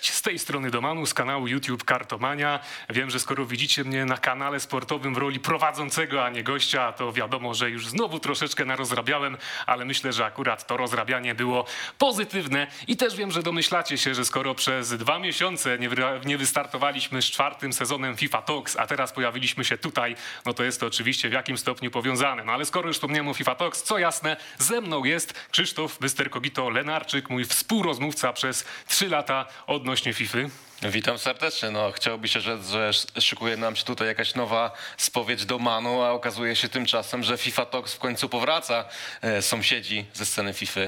Cześć, z tej strony Domanu z kanału YouTube Kartomania. Wiem, że skoro widzicie mnie na kanale sportowym w roli prowadzącego, a nie gościa, to wiadomo, że już znowu troszeczkę narozrabiałem, ale myślę, że akurat to rozrabianie było pozytywne i też wiem, że domyślacie się, że skoro przez dwa miesiące nie, nie wystartowaliśmy z czwartym sezonem FIFA Talks, a teraz pojawiliśmy się tutaj, no to jest to oczywiście w jakim stopniu powiązane. No ale skoro już wspomniałem o FIFA Talks, co jasne, ze mną jest Krzysztof Bysterkogito Lenarczyk, mój współrozmówca przez trzy lata odnośnie FIFA. Witam serdecznie. No, chciałoby się rzec, że szykuje nam się tutaj jakaś nowa spowiedź do Manu, a okazuje się tymczasem, że FIFA Talks w końcu powraca. E, sąsiedzi ze sceny FIFA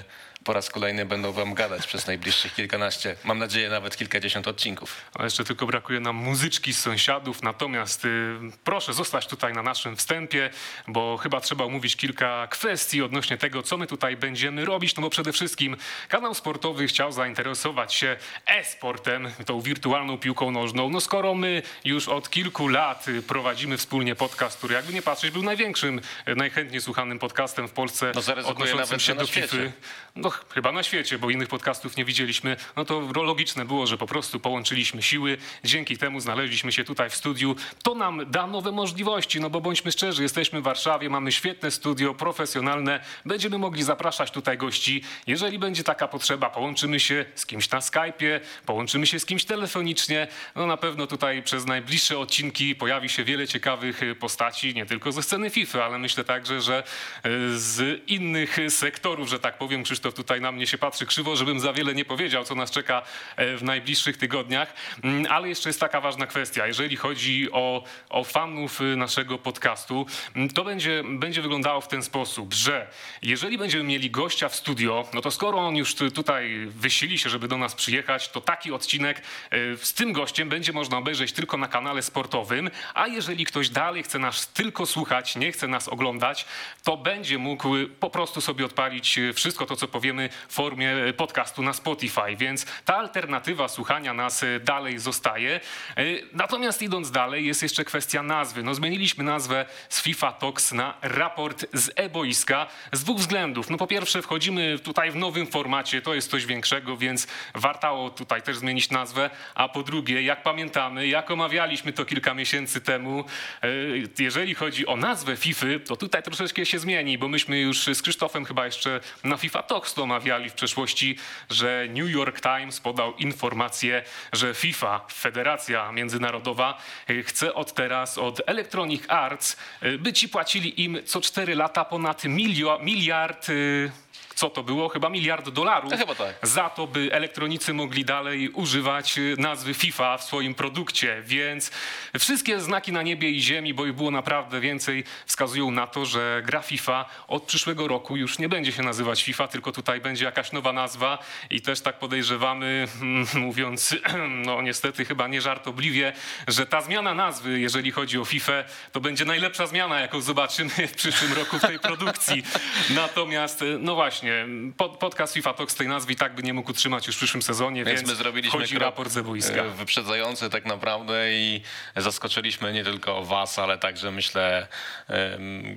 po raz kolejny będą wam gadać przez najbliższych kilkanaście, mam nadzieję nawet kilkadziesiąt odcinków. A jeszcze tylko brakuje nam muzyczki z sąsiadów, natomiast y, proszę zostać tutaj na naszym wstępie, bo chyba trzeba omówić kilka kwestii odnośnie tego, co my tutaj będziemy robić, no bo przede wszystkim kanał sportowy chciał zainteresować się e-sportem, tą wirtualną piłką nożną. No skoro my już od kilku lat y, prowadzimy wspólnie podcast, który jakby nie patrzeć był największym, y, najchętniej słuchanym podcastem w Polsce No odnoszącym nawet, się do FIFA. No ch- chyba na świecie, bo innych podcastów nie widzieliśmy. No to logiczne było, że po prostu połączyliśmy siły. Dzięki temu znaleźliśmy się tutaj w studiu. To nam da nowe możliwości, no bo bądźmy szczerzy, jesteśmy w Warszawie, mamy świetne studio, profesjonalne. Będziemy mogli zapraszać tutaj gości. Jeżeli będzie taka potrzeba, połączymy się z kimś na Skype'ie, połączymy się z kimś telefonicznie. No na pewno tutaj przez najbliższe odcinki pojawi się wiele ciekawych y, postaci, nie tylko ze sceny FIFA, ale myślę także, że y, z innych sektorów, że tak powiem. Krzysztof tutaj na mnie się patrzy krzywo, żebym za wiele nie powiedział, co nas czeka e, w najbliższych tygodniach. Mm, Ale jeszcze jest taka ważna kwestia. Jeżeli chodzi o, o fanów y, naszego podcastu, mm, to będzie, będzie wyglądało w ten sposób, że jeżeli będziemy mieli gościa w studio, no to skoro on już tu- tutaj wysili się, żeby do nas przyjechać, to taki odcinek e, z tym gościem będzie można obejrzeć tylko na kanale sportowym, a jeżeli ktoś dalej chce nas tylko słuchać, nie chce nas oglądać, to będzie mógł po prostu sobie odpalić wszystko to, co w formie y, podcastu na Spotify, więc ta alternatywa słuchania nas y, dalej zostaje. Y, Natomiast idąc dalej, jest jeszcze kwestia nazwy. No, zmieniliśmy nazwę z FIFA Talks na raport z e-boiska z dwóch względów. No po pierwsze wchodzimy tutaj w nowym formacie, to jest coś większego, więc wartało tutaj też zmienić nazwę, a po drugie, jak pamiętamy, jak omawialiśmy to kilka miesięcy temu, jeżeli chodzi o nazwę FIFA, to tutaj troszeczkę się zmieni, bo myśmy już z Krzysztofem chyba jeszcze na FIFA Talks to omawiali w przeszłości, że New York Times podał informację, że FIFA, Federacja Międzynarodowa, y, chce od teraz od Electronic Arts, y, by ci płacili im co 4 lata ponad miliard. y, Co to było? Chyba miliard dolarów. No chyba tak. Za to, by elektronicy mogli dalej używać y, nazwy FIFA w swoim produkcie. Więc wszystkie znaki na niebie i ziemi, bo ich było naprawdę więcej, wskazują na to, że gra FIFA od przyszłego roku już nie będzie się nazywać FIFA, tylko tutaj będzie jakaś nowa nazwa i też tak podejrzewamy, mm, mówiąc, no niestety chyba nie żartobliwie, że ta zmiana nazwy, jeżeli chodzi o FIFA, to będzie najlepsza zmiana, jaką zobaczymy w przyszłym roku w tej produkcji. Natomiast, y, no właśnie, pod, podcast FIFA Talk z tej nazwy i tak by nie mógł utrzymać już w przyszłym sezonie, Więc, więc, my zrobiliśmy wchodzi krok, raport ze boiska. e, wyprzedzający tak naprawdę i zaskoczyliśmy nie tylko was, ale także myślę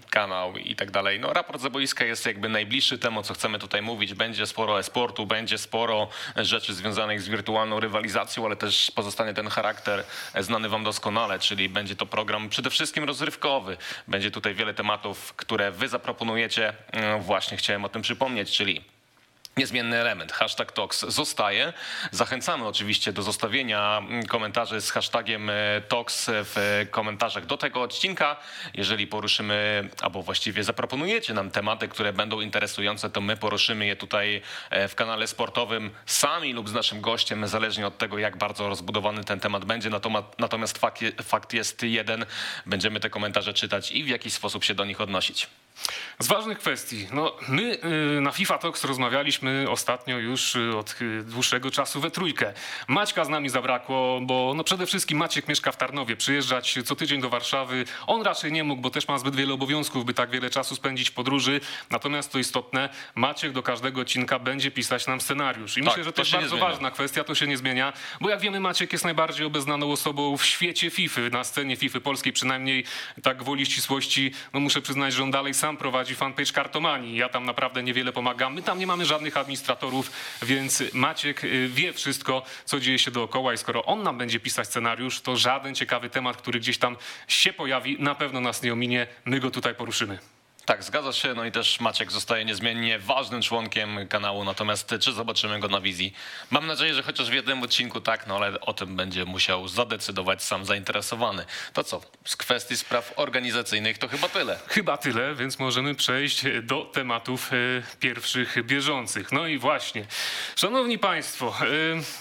kanał i tak dalej. No raport ze boiska jest jakby najbliższy temu, co chcemy tutaj mówić. Będzie sporo e-sportu, będzie sporo rzeczy związanych z wirtualną rywalizacją, ale też pozostanie ten charakter e, znany wam doskonale, czyli będzie to program przede wszystkim rozrywkowy. Będzie tutaj wiele tematów, które wy zaproponujecie. Mm, Właśnie chciałem o tym przypomnieć, czyli Niezmienny element, hashtag TOX zostaje. Zachęcamy oczywiście do zostawienia komentarzy z hashtagiem e, TOX w komentarzach do tego odcinka. Jeżeli poruszymy, albo właściwie zaproponujecie nam tematy, które będą interesujące, to my poruszymy je tutaj e, w kanale sportowym sami lub z naszym gościem, zależnie od tego, jak bardzo rozbudowany ten temat będzie. Natomiast, fakt, je- fakt jest jeden, będziemy te komentarze czytać i w jakiś sposób się do nich odnosić. Z ważnych kwestii. No, my y, na FIFA Talks rozmawialiśmy ostatnio już y, od y, dłuższego czasu we trójkę. Maćka z nami zabrakło, bo no przede wszystkim Maciek mieszka w Tarnowie. Przyjeżdżać co tydzień do Warszawy. On raczej nie mógł, bo też ma zbyt wiele obowiązków, by tak wiele czasu spędzić w podróży. Natomiast to istotne, Maciek do każdego odcinka będzie pisać nam scenariusz. I Tak, myślę, że to jest bardzo ważna kwestia, to się nie zmienia, bo jak wiemy, Maciek jest najbardziej obeznaną osobą w świecie FIFA, na scenie FIFA polskiej przynajmniej tak gwoli ścisłości, no muszę przyznać, że on dalej sam prowadzi fanpage Kartomanii. Ja tam naprawdę niewiele pomagam. My tam nie mamy żadnych administratorów, więc Maciek y, wie wszystko, co dzieje się dookoła i skoro on nam będzie pisać scenariusz, to żaden ciekawy temat, który gdzieś tam się pojawi, na pewno nas nie ominie. My go tutaj poruszymy. Tak, zgadza się. No i też Maciek zostaje niezmiennie ważnym członkiem kanału, natomiast czy zobaczymy go na wizji? Mam nadzieję, że chociaż w jednym odcinku tak, no ale o tym będzie musiał zadecydować sam zainteresowany. To co, z kwestii spraw organizacyjnych to chyba tyle. Chyba tyle, więc możemy przejść do tematów e, pierwszych bieżących. No i właśnie, szanowni państwo,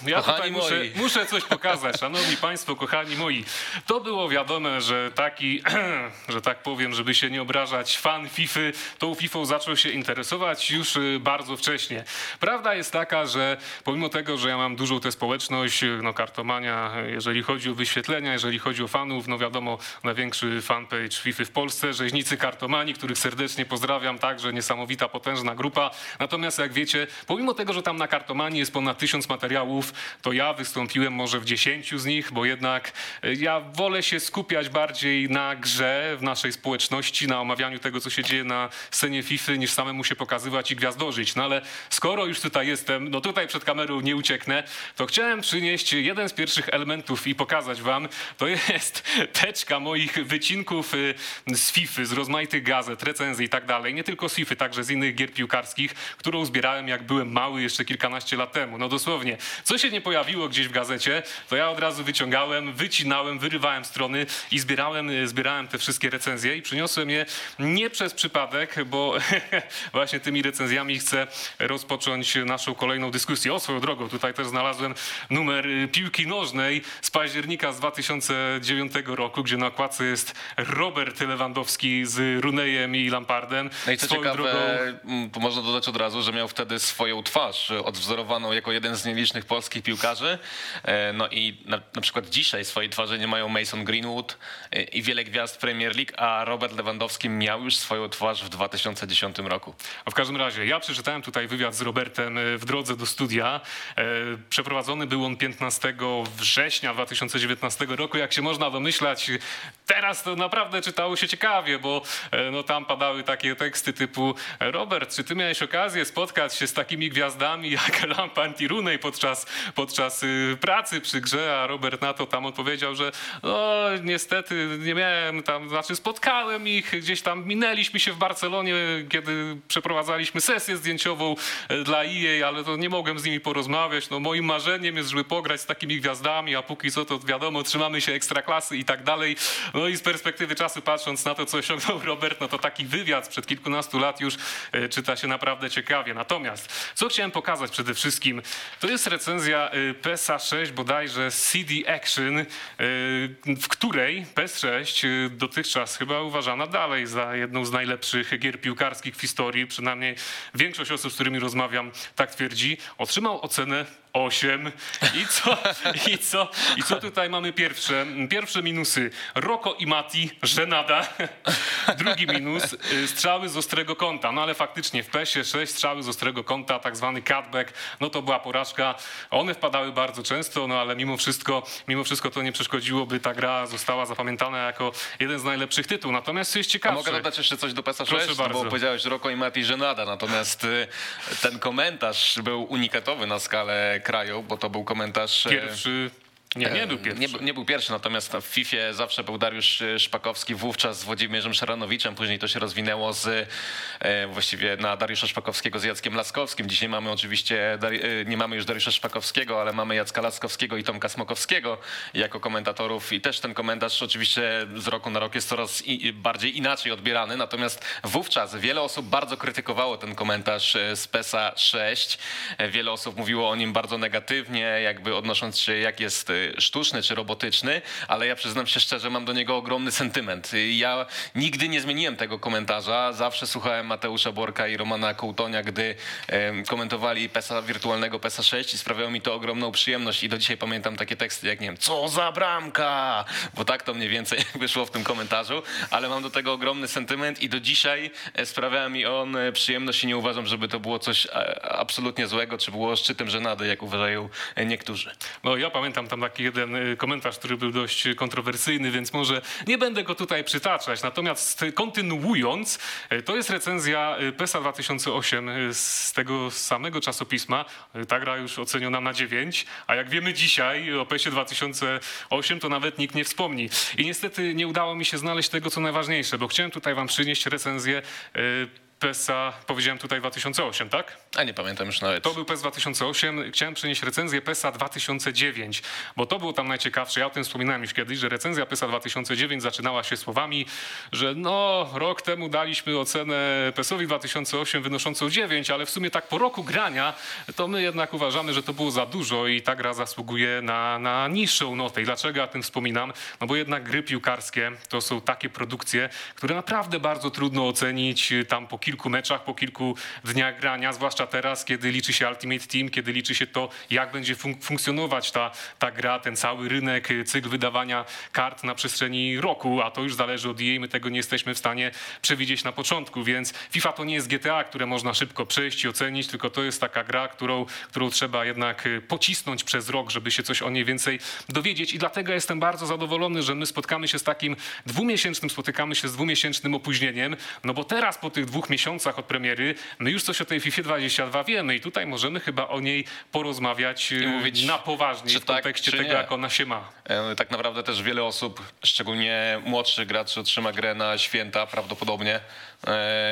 e, ja Kochani tutaj muszę, moi. muszę coś pokazać. Szanowni państwo, kochani moi, to było wiadome, że taki, że tak powiem, żeby się nie obrażać, fan FIFA, tą FIFA zaczął się interesować już e, bardzo wcześnie. Prawda jest taka, że pomimo tego, że ja mam dużą tę społeczność, e, no kartomania, e, jeżeli chodzi o wyświetlenia, jeżeli chodzi o fanów, no wiadomo, największy fanpage FIFA w Polsce, rzeźnicy kartomani, których serdecznie pozdrawiam, także niesamowita, potężna grupa. Natomiast jak wiecie, pomimo tego, że tam na kartomanii jest ponad tysiąc materiałów, to ja wystąpiłem może w dziesięciu z nich, bo jednak ja wolę się skupiać bardziej na grze w naszej społeczności, na omawianiu tego, co się dzieje na scenie FIFA, niż samemu się pokazywać i gwiazdorzyć. No ale skoro już tutaj jestem, no tutaj przed kamerą nie ucieknę, to chciałem przynieść jeden z pierwszych elementów i pokazać wam. To jest teczka moich wycinków y, z FIFA, z rozmaitych gazet, recenzji i tak dalej. Nie tylko z FIFA, także z innych gier piłkarskich, którą zbierałem jak byłem mały jeszcze kilkanaście lat temu. No dosłownie, co się nie pojawiło gdzieś w gazecie, to ja od razu wyciągałem, wycinałem, wyrywałem strony i zbierałem, y, zbierałem te wszystkie recenzje i przyniosłem je nie przez przypadek, bo właśnie tymi recenzjami chcę rozpocząć naszą kolejną dyskusję. O, swoją drogą, tutaj też znalazłem numer piłki nożnej z października z 2009 roku, gdzie na okładce jest Robert Lewandowski z Runejem i Lampardem. No i co Swoją ciekawe, m, to można dodać od razu, że miał wtedy swoją twarz odwzorowaną jako jeden z nielicznych polskich piłkarzy. E, No i na, na przykład dzisiaj swojej twarzy nie mają Mason Greenwood e, i wiele gwiazd Premier League, a Robert Lewandowski miał już swoją twarz w 2010 roku. A w każdym razie, ja przeczytałem tutaj wywiad z Robertem e, w drodze do studia. E, Przeprowadzony był on 15 września 2019 roku. Jak się można domyślać, teraz to naprawdę czytało się ciekawie, bo e, no, tam padały takie teksty typu Robert, czy ty miałeś okazję spotkać się z takimi gwiazdami jak Lampard i Rooney podczas, podczas y, pracy przy grze, a Robert na to tam odpowiedział, że no niestety nie miałem tam, znaczy spotkałem ich, gdzieś tam minęliśmy się w Barcelonie, kiedy przeprowadzaliśmy sesję zdjęciową e, dla EA, ale to nie mogłem z nimi porozmawiać. No moim marzeniem jest, żeby pograć z takimi gwiazdami, a póki co to wiadomo, trzymamy się ekstraklasy i tak dalej. No i z perspektywy czasu patrząc na to, co osiągnął Robert, no to taki wywiad sprzed kilkunastu lat już e, czyta się naprawdę ciekawie. Natomiast, co chciałem pokazać przede wszystkim, to jest recenzja e, PESA 6 bodajże CD Action, w której PS6 e, dotychczas chyba uważana dalej za jedną z najlepszych gier piłkarskich w historii, przynajmniej większość osób, z którymi rozmawiam, tak twierdzi, otrzymał ocenę 8. I co, i co, i co tutaj mamy pierwsze? Pierwsze minusy. Roko i Mati, żenada. Drugi minus, y, strzały z ostrego kąta. No ale faktycznie w PESie 6 strzały z ostrego kąta, tak zwany cutback, no to była porażka. One wpadały bardzo często, no ale mimo wszystko, mimo wszystko to nie przeszkodziło, by ta gra została zapamiętana jako jeden z najlepszych tytułów. Natomiast co jest A ciekawsze. mogę dodać jeszcze coś do PESA Proszę 6, no bardzo. bo powiedziałeś Roko i Mati Żenada, natomiast y, ten komentarz był unikatowy na skalę kraju, bo to był komentarz... e, Pierwszy. Nie, nie był pierwszy. Nie, nie był pierwszy, natomiast w FIFA zawsze był Dariusz e, Szpakowski, wówczas z Włodzimierzem Szaranowiczem. Później to się rozwinęło z, e, właściwie na Dariusza Szpakowskiego z Jackiem Laskowskim. Dzisiaj mamy oczywiście, e, nie mamy już Dariusza Szpakowskiego, ale mamy Jacka Laskowskiego i Tomka Smokowskiego jako komentatorów. I też ten komentarz oczywiście z roku na rok jest coraz bardziej inaczej odbierany. Natomiast wówczas wiele osób bardzo krytykowało ten komentarz e, z PESA 6. E, Wiele osób mówiło o nim bardzo negatywnie, jakby odnosząc się, jak jest e, sztuczny czy robotyczny, ale ja przyznam się szczerze, mam do niego ogromny sentyment. Ja nigdy nie zmieniłem tego komentarza. Zawsze słuchałem Mateusza Borka i Romana Kołtonia, gdy komentowali PESA wirtualnego PESA 6 i sprawiało mi to ogromną przyjemność. I do dzisiaj pamiętam takie teksty jak, nie wiem, co za bramka! Bo tak to mniej więcej wyszło w tym komentarzu, ale mam do tego ogromny sentyment i do dzisiaj e, sprawia mi on e, przyjemność i nie uważam, żeby to było coś e, absolutnie złego, czy było szczytem żenady, jak uważają niektórzy. No ja pamiętam tam taki jeden y, komentarz, który był dość kontrowersyjny, więc może nie będę go tutaj przytaczać. Natomiast kontynuując, y, to jest recenzja y, PESA 2008 y, z tego samego czasopisma. Ta gra już oceniona na 9, a jak wiemy dzisiaj o PESie 2008 to nawet nikt nie wspomni. I niestety nie udało mi się znaleźć tego, co najważniejsze, bo chciałem tutaj wam przynieść recenzję PESA, powiedziałem tutaj 2008, tak? A nie pamiętam już nawet. To był PES 2008. Chciałem przynieść recenzję PESA 2009, bo to było tam najciekawsze. Ja o tym wspominałem już kiedyś, że recenzja PESA 2009 zaczynała się słowami, że no, rok temu daliśmy ocenę PESowi 2008 wynoszącą 9, ale w sumie tak po roku grania, to my jednak uważamy, że to było za dużo i ta gra zasługuje na, na niższą notę. I dlaczego ja o tym wspominam? No bo jednak gry piłkarskie to są takie produkcje, które naprawdę bardzo trudno ocenić tam po kilku meczach, po kilku dniach grania, zwłaszcza teraz, kiedy liczy się Ultimate Team, kiedy liczy się to, jak będzie fun- funkcjonować ta, ta gra, ten cały rynek, y, cykl wydawania kart na przestrzeni roku, a to już zależy od EA, my tego nie jesteśmy w stanie przewidzieć na początku, więc FIFA to nie jest GTA, które można szybko przejść i ocenić, tylko to jest taka gra, którą, którą trzeba jednak y, pocisnąć przez rok, żeby się coś o niej więcej dowiedzieć. I dlatego jestem bardzo zadowolony, że my spotkamy się z takim dwumiesięcznym, spotykamy się z dwumiesięcznym opóźnieniem, no bo teraz po tych dwóch miesiącach od premiery my już coś o tej FIFA 22 wiemy i tutaj możemy chyba o niej porozmawiać y, mówić, na poważnie w tak, kontekście czy tego, nie. jak ona się ma. Tak naprawdę też wiele osób, szczególnie młodszych graczy, otrzyma grę na święta prawdopodobnie,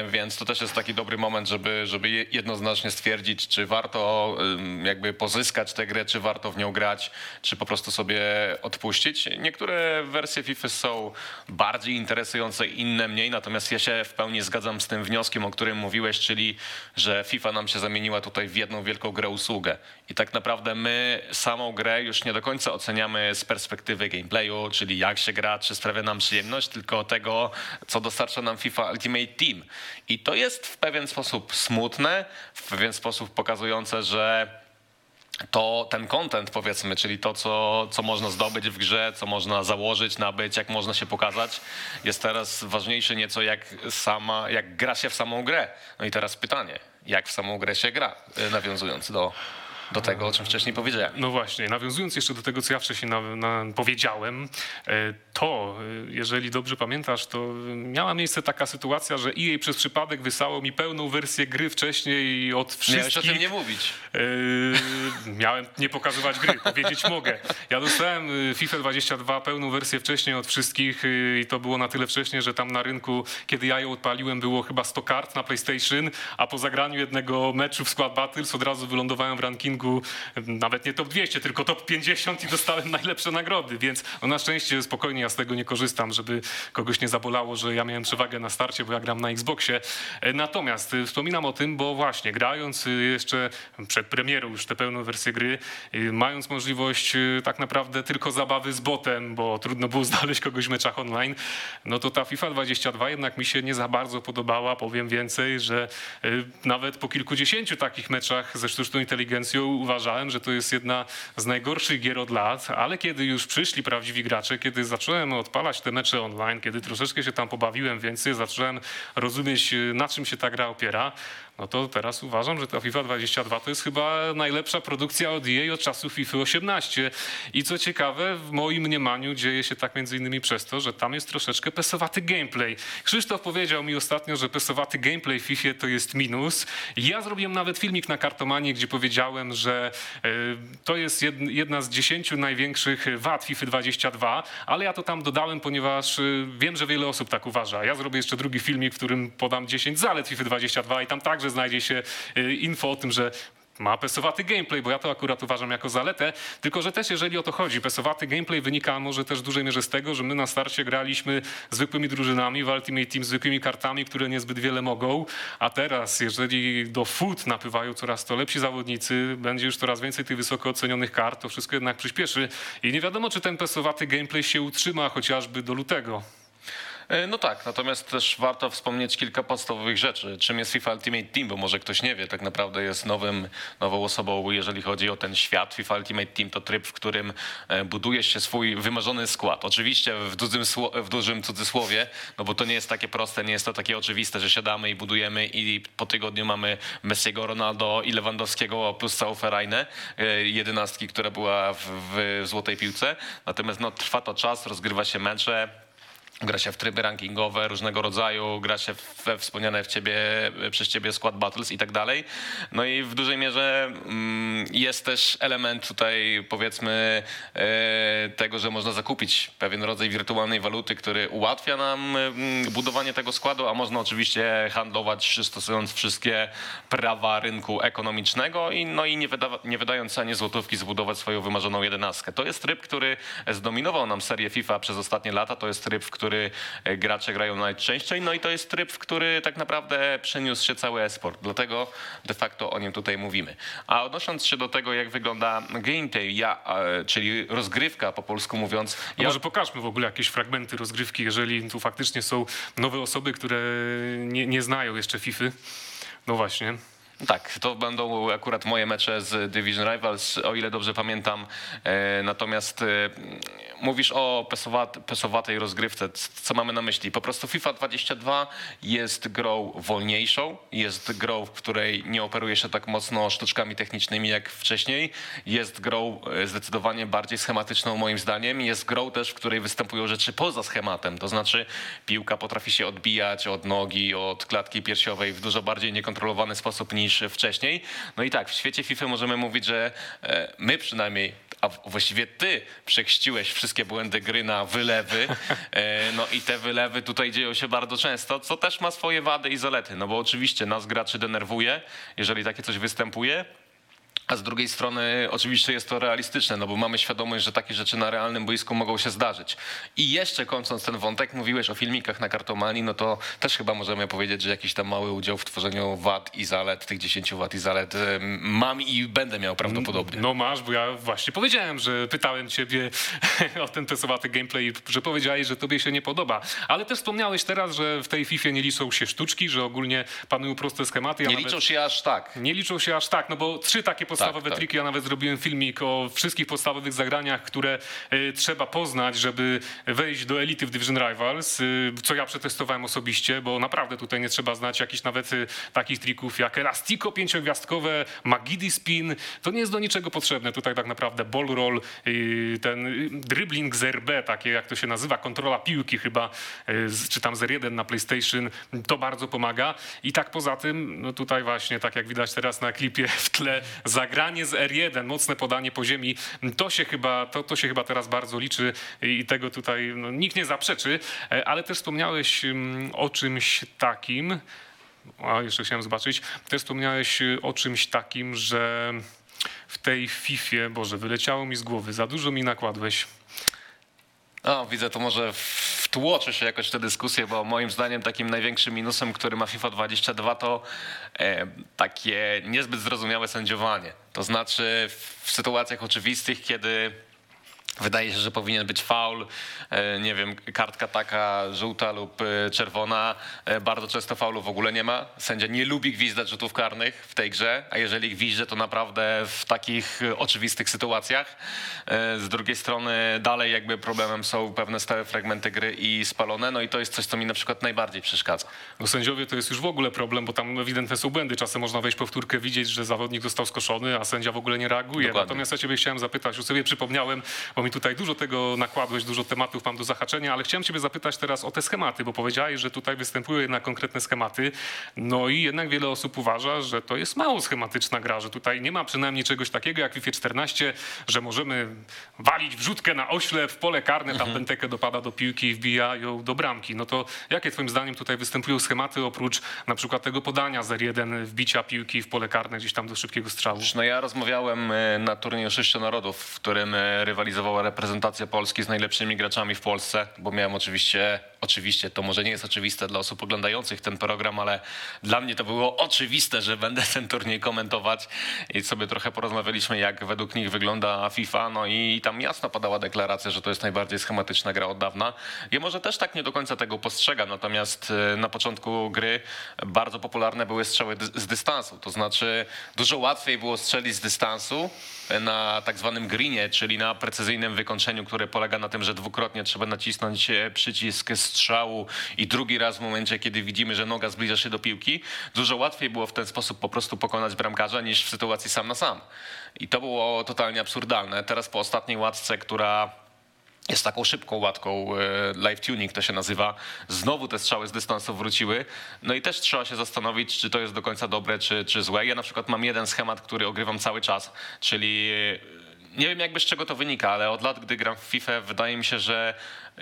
więc to też jest taki dobry moment, żeby, żeby je- jednoznacznie stwierdzić, czy warto jakby pozyskać tę grę, czy warto w nią grać, czy po prostu sobie odpuścić. Niektóre wersje FIFA są bardziej interesujące, inne mniej, natomiast ja się w pełni zgadzam z tym wnioskiem, o którym mówiłeś, czyli że FIFA nam się zamieniła tutaj w jedną wielką grę usługę. I tak naprawdę my samą grę już nie do końca oceniamy z perspektywy gameplayu, czyli jak się gra, czy sprawia nam przyjemność, tylko tego, co dostarcza nam FIFA Ultimate Team. I to jest w pewien sposób smutne, w pewien sposób pokazujące, że to ten content powiedzmy, czyli to, co, co można zdobyć w grze, co można założyć, nabyć, jak można się pokazać, jest teraz ważniejsze nieco jak sama, jak gra się w samą grę. No i teraz pytanie, jak w samą grę się gra, y, nawiązując do, do tego, o czym wcześniej powiedziałem. No właśnie, nawiązując jeszcze do tego, co ja wcześniej na, na, powiedziałem, e, to, e, jeżeli dobrze pamiętasz, to miała miejsce taka sytuacja, że EA przez przypadek wysało mi pełną wersję gry wcześniej od wszystkich. Miałeś o tym nie mówić. Yy, miałem nie pokazywać gry, powiedzieć mogę. Ja dostałem FIFA 22 pełną wersję wcześniej od wszystkich i to było na tyle wcześnie, że tam na rynku, kiedy ja ją odpaliłem, było chyba 100 kart na PlayStation, a po zagraniu jednego meczu w Squad Battles od razu wylądowałem w rankingu y, nawet nie top 200, tylko top 50 i dostałem najlepsze nagrody, więc no na szczęście spokojnie ja z tego nie korzystam, żeby kogoś nie zabolało, że ja miałem przewagę na starcie, bo ja gram na Xboxie. Natomiast y, wspominam o tym, bo właśnie grając y, jeszcze przed premierą już tę pełną wersję gry, y, mając możliwość tak naprawdę tylko zabawy z botem, bo trudno było znaleźć kogoś w meczach online, no to ta FIFA 22 jednak mi się nie za bardzo podobała. Powiem więcej, że nawet po kilkudziesięciu takich meczach ze sztuczną inteligencją uważałem, że to jest jedna z najgorszych gier od lat, ale kiedy już przyszli prawdziwi gracze, kiedy zacząłem odpalać te mecze online, kiedy troszeczkę się tam pobawiłem więcej, zacząłem rozumieć, na czym się ta gra opiera, no to teraz uważam, że ta FIFA 22 to jest chyba najlepsza produkcja od EA od czasów FIFA 18. I co ciekawe, w moim mniemaniu dzieje się tak między innymi przez to, że tam jest troszeczkę pesowaty gameplay. Krzysztof powiedział mi ostatnio, że pesowaty gameplay w FIFA to jest minus. Ja zrobiłem nawet filmik na Kartomanie, gdzie powiedziałem, że e, to jest jed- jedna z dziesięciu największych wad FIFA 22, ale ja to tam dodałem, ponieważ e, wiem, że wiele osób tak uważa. Ja zrobię jeszcze drugi filmik, w którym podam 10 zalet FIFA 22 i tam także znajdzie się e, info o tym, że ma pesowaty gameplay, bo ja to akurat uważam jako zaletę, tylko że też jeżeli o to chodzi, pesowaty gameplay wynika może też w dużej mierze z tego, że my na starcie graliśmy zwykłymi drużynami, w Ultimate Team zwykłymi kartami, które niezbyt wiele mogą, a teraz jeżeli do foot napływają coraz to lepsi zawodnicy, będzie już coraz więcej tych wysoko ocenionych kart, to wszystko jednak przyspieszy. I nie wiadomo, czy ten pesowaty gameplay się utrzyma chociażby do lutego. E, No tak, natomiast też warto wspomnieć kilka podstawowych rzeczy. Czym jest FIFA Ultimate Team, bo może ktoś nie wie, tak naprawdę jest nowym, nową osobą, jeżeli chodzi o ten świat. FIFA Ultimate Team to tryb, w którym e, buduje się swój wymarzony skład. Oczywiście w dużym, w dużym cudzysłowie, no bo to nie jest takie proste, nie jest to takie oczywiste, że siadamy i budujemy i po tygodniu mamy Messiego, Ronaldo i Lewandowskiego plus całą ferajnę, e, jedenastki, która była w, w złotej piłce. Natomiast no, trwa to czas, rozgrywa się mecze. Gra się w tryby rankingowe różnego rodzaju, gra się we wspomniane w ciebie, przez ciebie skład battles i tak dalej. No i w dużej mierze mm, jest też element tutaj powiedzmy e, tego, że można zakupić pewien rodzaj wirtualnej waluty, który ułatwia nam mm, budowanie tego składu, a można oczywiście handlować stosując wszystkie prawa rynku ekonomicznego i, no i nie, wyda, nie wydając ani złotówki zbudować swoją wymarzoną jedenastkę. To jest tryb, który zdominował nam serię FIFA przez ostatnie lata. To jest tryb, w który e, gracze grają najczęściej. No i to jest tryb, w który tak naprawdę przeniósł się cały esport. Dlatego de facto o nim tutaj mówimy. A odnosząc się do tego, jak wygląda gameplay, ja, e, czyli rozgrywka po polsku mówiąc, ja Może pokażmy w ogóle jakieś fragmenty rozgrywki, jeżeli tu faktycznie są nowe osoby, które nie, nie znają jeszcze FIFA. No właśnie. Tak, to będą akurat moje mecze z Division Rivals, o ile dobrze pamiętam. E, natomiast e, mówisz o pesowat, pesowatej rozgrywce. Co mamy na myśli? Po prostu FIFA 22 jest grą wolniejszą, jest grą, w której nie operuje się tak mocno sztuczkami technicznymi jak wcześniej. Jest grą e, zdecydowanie bardziej schematyczną moim zdaniem. Jest grą też, w której występują rzeczy poza schematem. To znaczy piłka potrafi się odbijać od nogi, od klatki piersiowej w dużo bardziej niekontrolowany sposób niż wcześniej. No i tak, w świecie FIFA możemy mówić, że e, my przynajmniej a właściwie ty przechściłeś wszystkie błędy gry na wylewy. E, No i te wylewy tutaj dzieją się bardzo często, co też ma swoje wady i zalety. No bo oczywiście nas graczy denerwuje, jeżeli takie coś występuje. A z drugiej strony oczywiście jest to realistyczne, no bo mamy świadomość, że takie rzeczy na realnym boisku mogą się zdarzyć. I jeszcze kończąc ten wątek, mówiłeś o filmikach na kartomanii, no to też chyba możemy powiedzieć, że jakiś tam mały udział w tworzeniu wad i zalet, tych 10 wad i zalet mam i będę miał prawdopodobnie. No masz, bo ja właśnie powiedziałem, że pytałem ciebie o ten testowaty gameplay, że powiedziałeś, że tobie się nie podoba. Ale też wspomniałeś teraz, że w tej FIFA nie liczą się sztuczki, że ogólnie panują proste schematy. Ja Nie nawet- liczą się aż tak. Nie liczą się aż tak, no bo trzy takie podstawowe tak. triki. Ja nawet zrobiłem filmik o wszystkich podstawowych zagraniach, które y, trzeba poznać, żeby wejść do elity w Division Rivals, y, co ja przetestowałem osobiście, bo naprawdę tutaj nie trzeba znać jakichś nawet y, takich trików jak Elastico pięciogwiazdkowe, Magidi Spin. To nie jest do niczego potrzebne. Tutaj tak naprawdę ball roll, ten dribbling z RB, takie jak to się nazywa, kontrola piłki chyba, czy tam z R1 na PlayStation, to bardzo pomaga. I tak poza tym, no tutaj właśnie, tak jak widać teraz na klipie w tle, zagranie z R1, mocne podanie po ziemi, to się chyba, to, to się chyba teraz bardzo liczy i tego tutaj no, nikt nie zaprzeczy, E, ale też wspomniałeś mm, o czymś takim, a jeszcze chciałem zobaczyć, też wspomniałeś y, o czymś takim, że w tej Fifie, Boże, wyleciało mi z głowy, za dużo mi nakładłeś. No, widzę, to może wtłoczy się jakoś w tę dyskusję, bo moim zdaniem takim największym minusem, który ma FIFA 22 to e, takie niezbyt zrozumiałe sędziowanie. To znaczy w sytuacjach oczywistych, kiedy wydaje się, że powinien być faul, e, nie wiem, kartka taka żółta lub e, czerwona. E, Bardzo często faulu w ogóle nie ma. Sędzia nie lubi gwizdać rzutów karnych w tej grze, a jeżeli gwizdże, to naprawdę w takich oczywistych sytuacjach. Z drugiej strony dalej jakby problemem są pewne stałe fragmenty gry i spalone, no i to jest coś, co mi na przykład najbardziej przeszkadza. No sędziowie to jest już w ogóle problem, bo tam ewidentne są błędy. Czasem można wejść powtórkę, widzieć, że zawodnik został skoszony, a sędzia w ogóle nie reaguje. Dokładnie. Natomiast ja ciebie chciałem zapytać, już sobie przypomniałem, bo mi tutaj dużo tego nakładłeś, dużo tematów mam do zahaczenia, ale chciałem ciebie zapytać teraz o te schematy, bo powiedziałeś, że tutaj występują jednak konkretne schematy. No i jednak wiele osób uważa, że to jest mało schematyczna gra, że tutaj nie ma przynajmniej czegoś takiego jak w FIFA 14, że możemy walić wrzutkę na ośle w pole karne, tam Bentekę dopada do piłki i wbija ją do bramki. No to jakie twoim zdaniem tutaj występują schematy oprócz na przykład tego podania z R1, wbicia piłki w pole karne gdzieś tam do szybkiego strzału? No ja rozmawiałem e, na turnieju Sześciu Narodów, w którym e, rywalizowała reprezentacja Polski z najlepszymi graczami w Polsce, bo miałem oczywiście oczywiście to może nie jest oczywiste dla osób oglądających ten program, ale dla mnie to było oczywiste, że będę ten turniej komentować i sobie trochę porozmawialiśmy, jak według nich wygląda FIFA, no i tam jasno padała deklaracja, że to jest najbardziej schematyczna gra od dawna. Ja może też tak nie do końca tego postrzegam, natomiast e, na początku gry bardzo popularne były strzały z dystansu, to znaczy dużo łatwiej było strzelić z dystansu e, na tak zwanym greenie, czyli na precyzyjnym wykończeniu, które polega na tym, że dwukrotnie trzeba nacisnąć e, przycisk strzału i drugi raz w momencie, kiedy widzimy, że noga zbliża się do piłki. Dużo łatwiej było w ten sposób po prostu pokonać bramkarza niż w sytuacji sam na sam. I to było totalnie absurdalne. Teraz po ostatniej łatce, która jest taką szybką łatką, e, live tuning to się nazywa. Znowu te strzały z dystansu wróciły. No i też trzeba się zastanowić, czy to jest do końca dobre, czy, czy złe. Ja na przykład mam jeden schemat, który ogrywam cały czas, czyli e, nie wiem jakby z czego to wynika, ale od lat, gdy gram w FIFA, wydaje mi się, że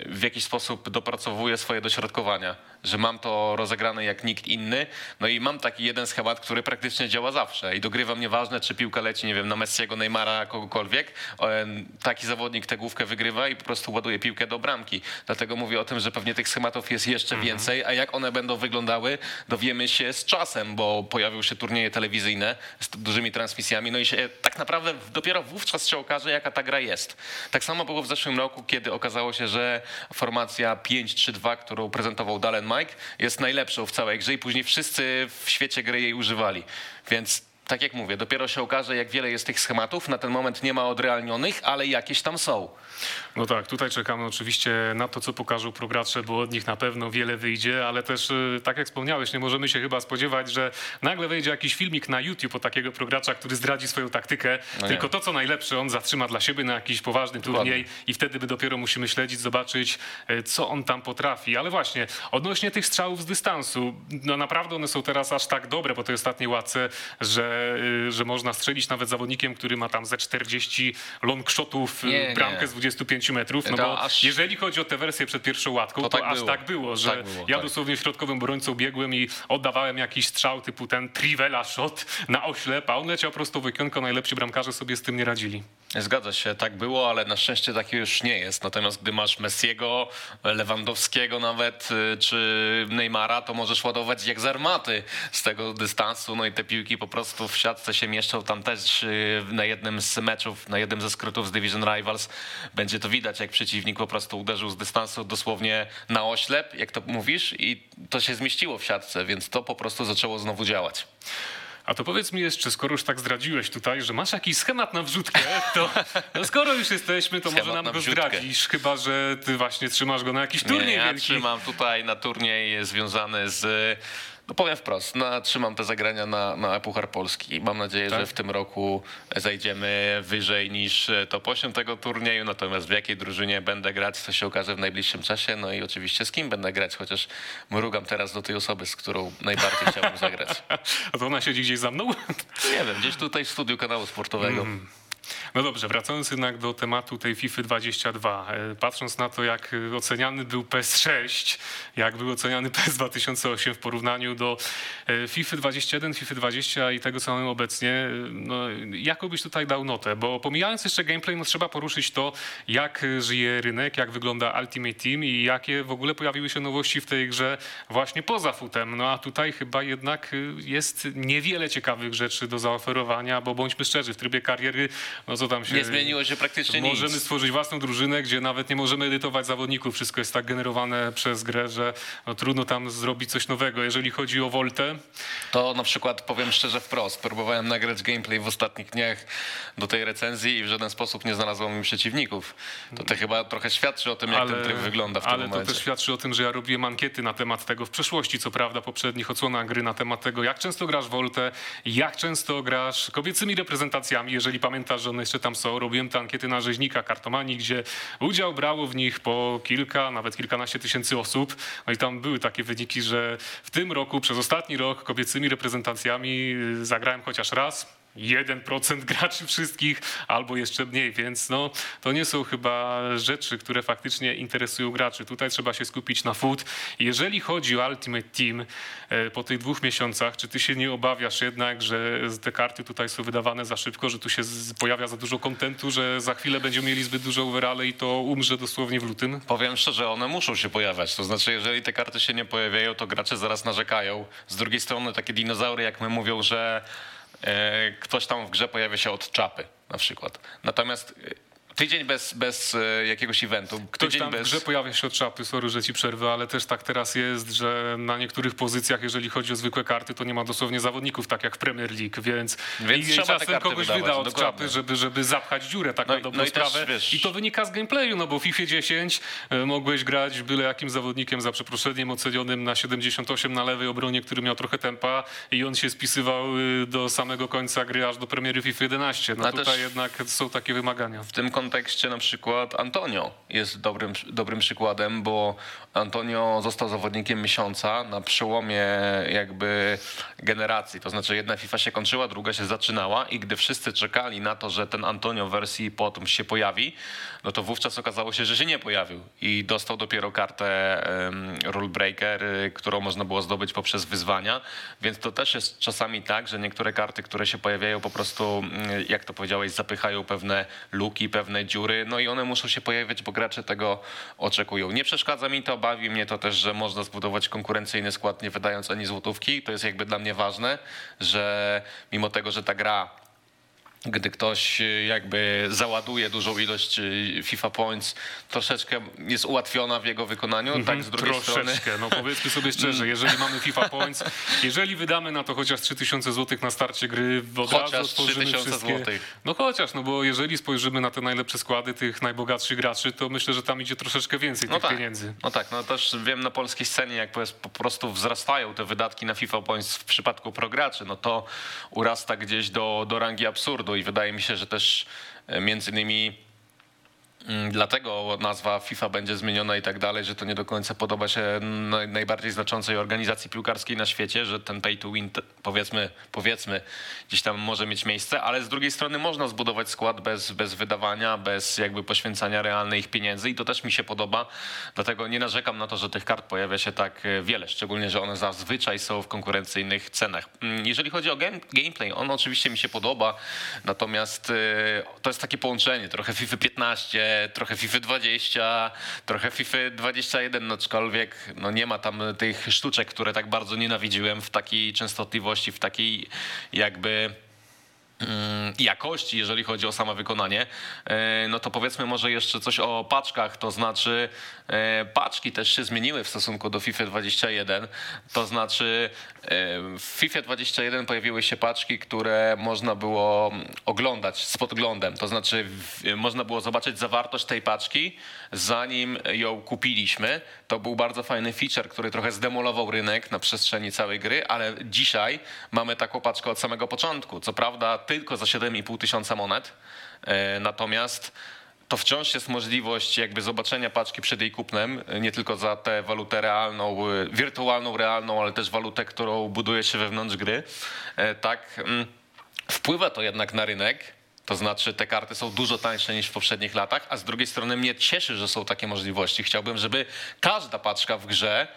w jakiś sposób dopracowuję swoje dośrodkowania, że mam to rozegrane jak nikt inny. No i mam taki jeden schemat, który praktycznie działa zawsze i dogrywam nieważne, czy piłka leci, nie wiem, na Messiego, Neymara, kogokolwiek. em, Taki zawodnik tę główkę wygrywa i po prostu ładuje piłkę do bramki. Dlatego mówię o tym, że pewnie tych schematów jest jeszcze więcej, a jak one będą wyglądały, dowiemy się z czasem, bo pojawią się turnieje telewizyjne z dużymi transmisjami, no i się tak naprawdę dopiero wówczas się okaże, jaka ta gra jest. Tak samo było w zeszłym roku, kiedy okazało się, że formacja 5-3-2, którą prezentował Dalen Mike, jest najlepszą w całej grze i później wszyscy w świecie gry jej używali. Więc tak jak mówię, dopiero się okaże, jak wiele jest tych schematów. Na ten moment nie ma odrealnionych, ale jakieś tam są. No tak, tutaj czekamy oczywiście na to, co pokażą progracze, bo od nich na pewno wiele wyjdzie, ale też, y, tak jak wspomniałeś, nie możemy się chyba spodziewać, że nagle wejdzie jakiś filmik na YouTube o takiego progracza, który zdradzi swoją taktykę, No tylko to, co najlepsze, on zatrzyma dla siebie na jakiś poważny turniej i wtedy by dopiero musimy śledzić, zobaczyć, y, co on tam potrafi. Ale właśnie, odnośnie tych strzałów z dystansu, no naprawdę one są teraz aż tak dobre po tej ostatniej łatce, że, y, że można strzelić nawet zawodnikiem, który ma tam ze 40 long shotów, y, Nie, nie. bramkę z 25 metrów, no To bo aż- jeżeli chodzi o tę wersję przed pierwszą łatką, to, To tak aż było. tak było, że Tak było, ja tak. dosłownie środkowym obrońcą biegłem i oddawałem jakiś strzał typu ten Trivela shot na oślep, a on leciał prosto w okionko, najlepsi bramkarze sobie z tym nie radzili. Zgadza się, tak było, ale na szczęście tak już nie jest. Natomiast gdy masz Messiego, Lewandowskiego nawet, y, czy Neymara, to możesz ładować jak z armaty z tego dystansu. No i te piłki po prostu w siatce się mieszczą. Tam też y, na jednym z meczów, na jednym ze skrótów z Division Rivals będzie to widać, jak przeciwnik po prostu uderzył z dystansu dosłownie na oślep, jak to mówisz, i to się zmieściło w siatce, więc to po prostu zaczęło znowu działać. A to powiedz mi jeszcze, skoro już tak zdradziłeś tutaj, że masz jakiś schemat na wrzutkę, to no skoro już jesteśmy, to Schemat może na nam go zdradzisz, chyba że ty właśnie trzymasz go na jakiś turniej Nie, ja wielki. trzymam tutaj na turniej związany z. No powiem wprost, na, trzymam te zagrania na, na Puchar Polski. Mam nadzieję, Tak? że w tym roku zajdziemy wyżej niż top 8 tego turnieju. Natomiast w jakiej drużynie będę grać, to się okaże w najbliższym czasie. No i oczywiście z kim będę grać, chociaż mrugam teraz do tej osoby, z którą najbardziej chciałbym zagrać. A to ona siedzi gdzieś za mną? Nie wiem, gdzieś tutaj w studiu kanału sportowego. No dobrze, wracając jednak do tematu tej FIFA 22. E, Patrząc na to, jak e, oceniany był PS6, jak był oceniany PS 2008 w porównaniu do e, FIFA 21, FIFA 20 i tego, co mamy obecnie, no, jaką byś tutaj dał notę? Bo pomijając jeszcze gameplay, no trzeba poruszyć to, jak żyje rynek, jak wygląda Ultimate Team i jakie w ogóle pojawiły się nowości w tej grze właśnie poza futem. No a tutaj chyba jednak jest niewiele ciekawych rzeczy do zaoferowania, bo bądźmy szczerzy, w trybie kariery, no co tam się... Nie zmieniło się praktycznie Możemy nic. stworzyć własną drużynę, gdzie nawet nie możemy edytować zawodników. Wszystko jest tak generowane przez grę, że no, trudno tam zrobić coś nowego. Jeżeli chodzi o Voltę, To na przykład powiem szczerze wprost, próbowałem nagrać gameplay w ostatnich dniach do tej recenzji i w żaden sposób nie znalazłem mi przeciwników. To to chyba trochę świadczy o tym, jak ten tryb wygląda w tym ale momencie. to też świadczy o tym, że ja robiłem ankiety na temat tego w przeszłości, co prawda, poprzednich odsłonach gry, na temat tego, jak często grasz Voltę, jak często grasz kobiecymi reprezentacjami, jeżeli pamiętasz, że one jeszcze tam są. Robiłem te ankiety na rzeźnika kartomanii, gdzie udział brało w nich po kilka, nawet kilkanaście tysięcy osób. No i tam były takie wyniki, że w tym roku, przez ostatni rok, kobiecymi reprezentacjami y, zagrałem chociaż raz. 1% graczy wszystkich, albo jeszcze mniej, więc no, to nie są chyba rzeczy, które faktycznie interesują graczy. Tutaj trzeba się skupić na food. Jeżeli chodzi o Ultimate Team e, po tych dwóch miesiącach, czy ty się nie obawiasz jednak, że te karty tutaj są wydawane za szybko, że tu się pojawia za dużo kontentu, że za chwilę będziemy mieli zbyt dużo overale i to umrze dosłownie w lutym? Powiem szczerze, one muszą się pojawiać. To znaczy, jeżeli te karty się nie pojawiają, to gracze zaraz narzekają. Z drugiej strony takie dinozaury, jak my mówią, że ktoś tam w grze pojawia się od czapy na przykład. Natomiast e, tydzień bez, bez e, jakiegoś eventu, Ktoś tydzień tam bez... grze pojawia się od szapy, sorry, że ci przerwę, ale też tak teraz jest, że na niektórych pozycjach, jeżeli chodzi o zwykłe karty, to nie ma dosłownie zawodników, tak jak w Premier League, więc, Więc i czasem kogoś wydawać, wyda od dokładnie. czapy, żeby, żeby zapchać dziurę, tak No na dobrą no i też, sprawę. wiesz- I to wynika z gameplayu, no bo w FIFA 10 e, mogłeś grać byle jakim zawodnikiem, za przeproszeniem, ocenionym na 78 na lewej obronie, który miał trochę tempa i on się spisywał y, do samego końca gry, aż do premiery FIFA 11. No tutaj też- jednak są takie wymagania. W tym kontekście na przykład Antonio jest dobrym, dobrym przykładem, bo Antonio został zawodnikiem miesiąca na przełomie jakby generacji. To znaczy jedna FIFA się kończyła, druga się zaczynała i gdy wszyscy czekali na to, że ten Antonio w wersji potom się pojawi, no to wówczas okazało się, że się nie pojawił i dostał dopiero kartę um, Rule Breaker, y, którą można było zdobyć poprzez wyzwania, więc to też jest czasami tak, że niektóre karty, które się pojawiają po prostu, mm, jak to powiedziałeś, zapychają pewne luki, pewne dziury, no i one muszą się pojawiać, bo gracze tego oczekują. Nie przeszkadza mi to, bawi mnie to też, że można zbudować konkurencyjny skład, nie wydając ani złotówki. To jest jakby dla mnie ważne, że mimo tego, że ta gra gdy ktoś y, jakby załaduje dużą ilość y, FIFA Points, troszeczkę jest ułatwiona w jego wykonaniu, tak z drugiej strony. Troszeczkę, no powiedzmy sobie szczerze, jeżeli mamy FIFA Points, jeżeli wydamy na to chociaż 3000 zł na starcie gry, od Chociaż razu 3000 wszystkie... złotych. No chociaż, no bo jeżeli spojrzymy na te najlepsze składy tych najbogatszych graczy, to myślę, że tam idzie troszeczkę więcej No tych tak, pieniędzy. no tak, no też wiem na polskiej scenie, jak po prostu wzrastają te wydatki na FIFA Points w przypadku prograczy, no to urasta gdzieś do, do rangi absurdu i wydaje mi się, że też e, między innymi Dlatego nazwa FIFA będzie zmieniona i tak dalej, że to nie do końca podoba się naj- najbardziej znaczącej organizacji piłkarskiej na świecie, że ten pay to win, powiedzmy, powiedzmy, gdzieś tam może mieć miejsce, ale z drugiej strony można zbudować skład bez, bez wydawania, bez jakby poświęcania realnych pieniędzy i to też mi się podoba, dlatego nie narzekam na to, że tych kart pojawia się tak e, wiele, szczególnie, że one zazwyczaj są w konkurencyjnych cenach. Mm, Jeżeli chodzi o game, gameplay, on oczywiście mi się podoba, natomiast e, to jest takie połączenie, trochę FIFA 15, trochę FIFA 20, trochę FIFA 21, no aczkolwiek no nie ma tam tych sztuczek, które tak bardzo nienawidziłem w takiej częstotliwości, w takiej jakby jakości, jeżeli chodzi o samo wykonanie, e, no to powiedzmy może jeszcze coś o paczkach, to znaczy e, paczki też się zmieniły w stosunku do FIFA 21, to znaczy e, w FIFA 21 pojawiły się paczki, które można było oglądać z podglądem, to znaczy można było zobaczyć zawartość tej paczki, zanim ją kupiliśmy. To był bardzo fajny feature, który trochę zdemolował rynek na przestrzeni całej gry, ale dzisiaj mamy taką paczkę od samego początku. Co prawda tylko za 7,5 tysiąca monet, e, natomiast to wciąż jest możliwość jakby zobaczenia paczki przed jej kupnem, e, nie tylko za tę walutę realną, e, wirtualną, realną, ale też walutę, którą buduje się wewnątrz gry. Tak, mm, wpływa to jednak na rynek. To znaczy te karty są dużo tańsze niż w poprzednich latach, a z drugiej strony mnie cieszy, że są takie możliwości. Chciałbym, żeby każda paczka w grze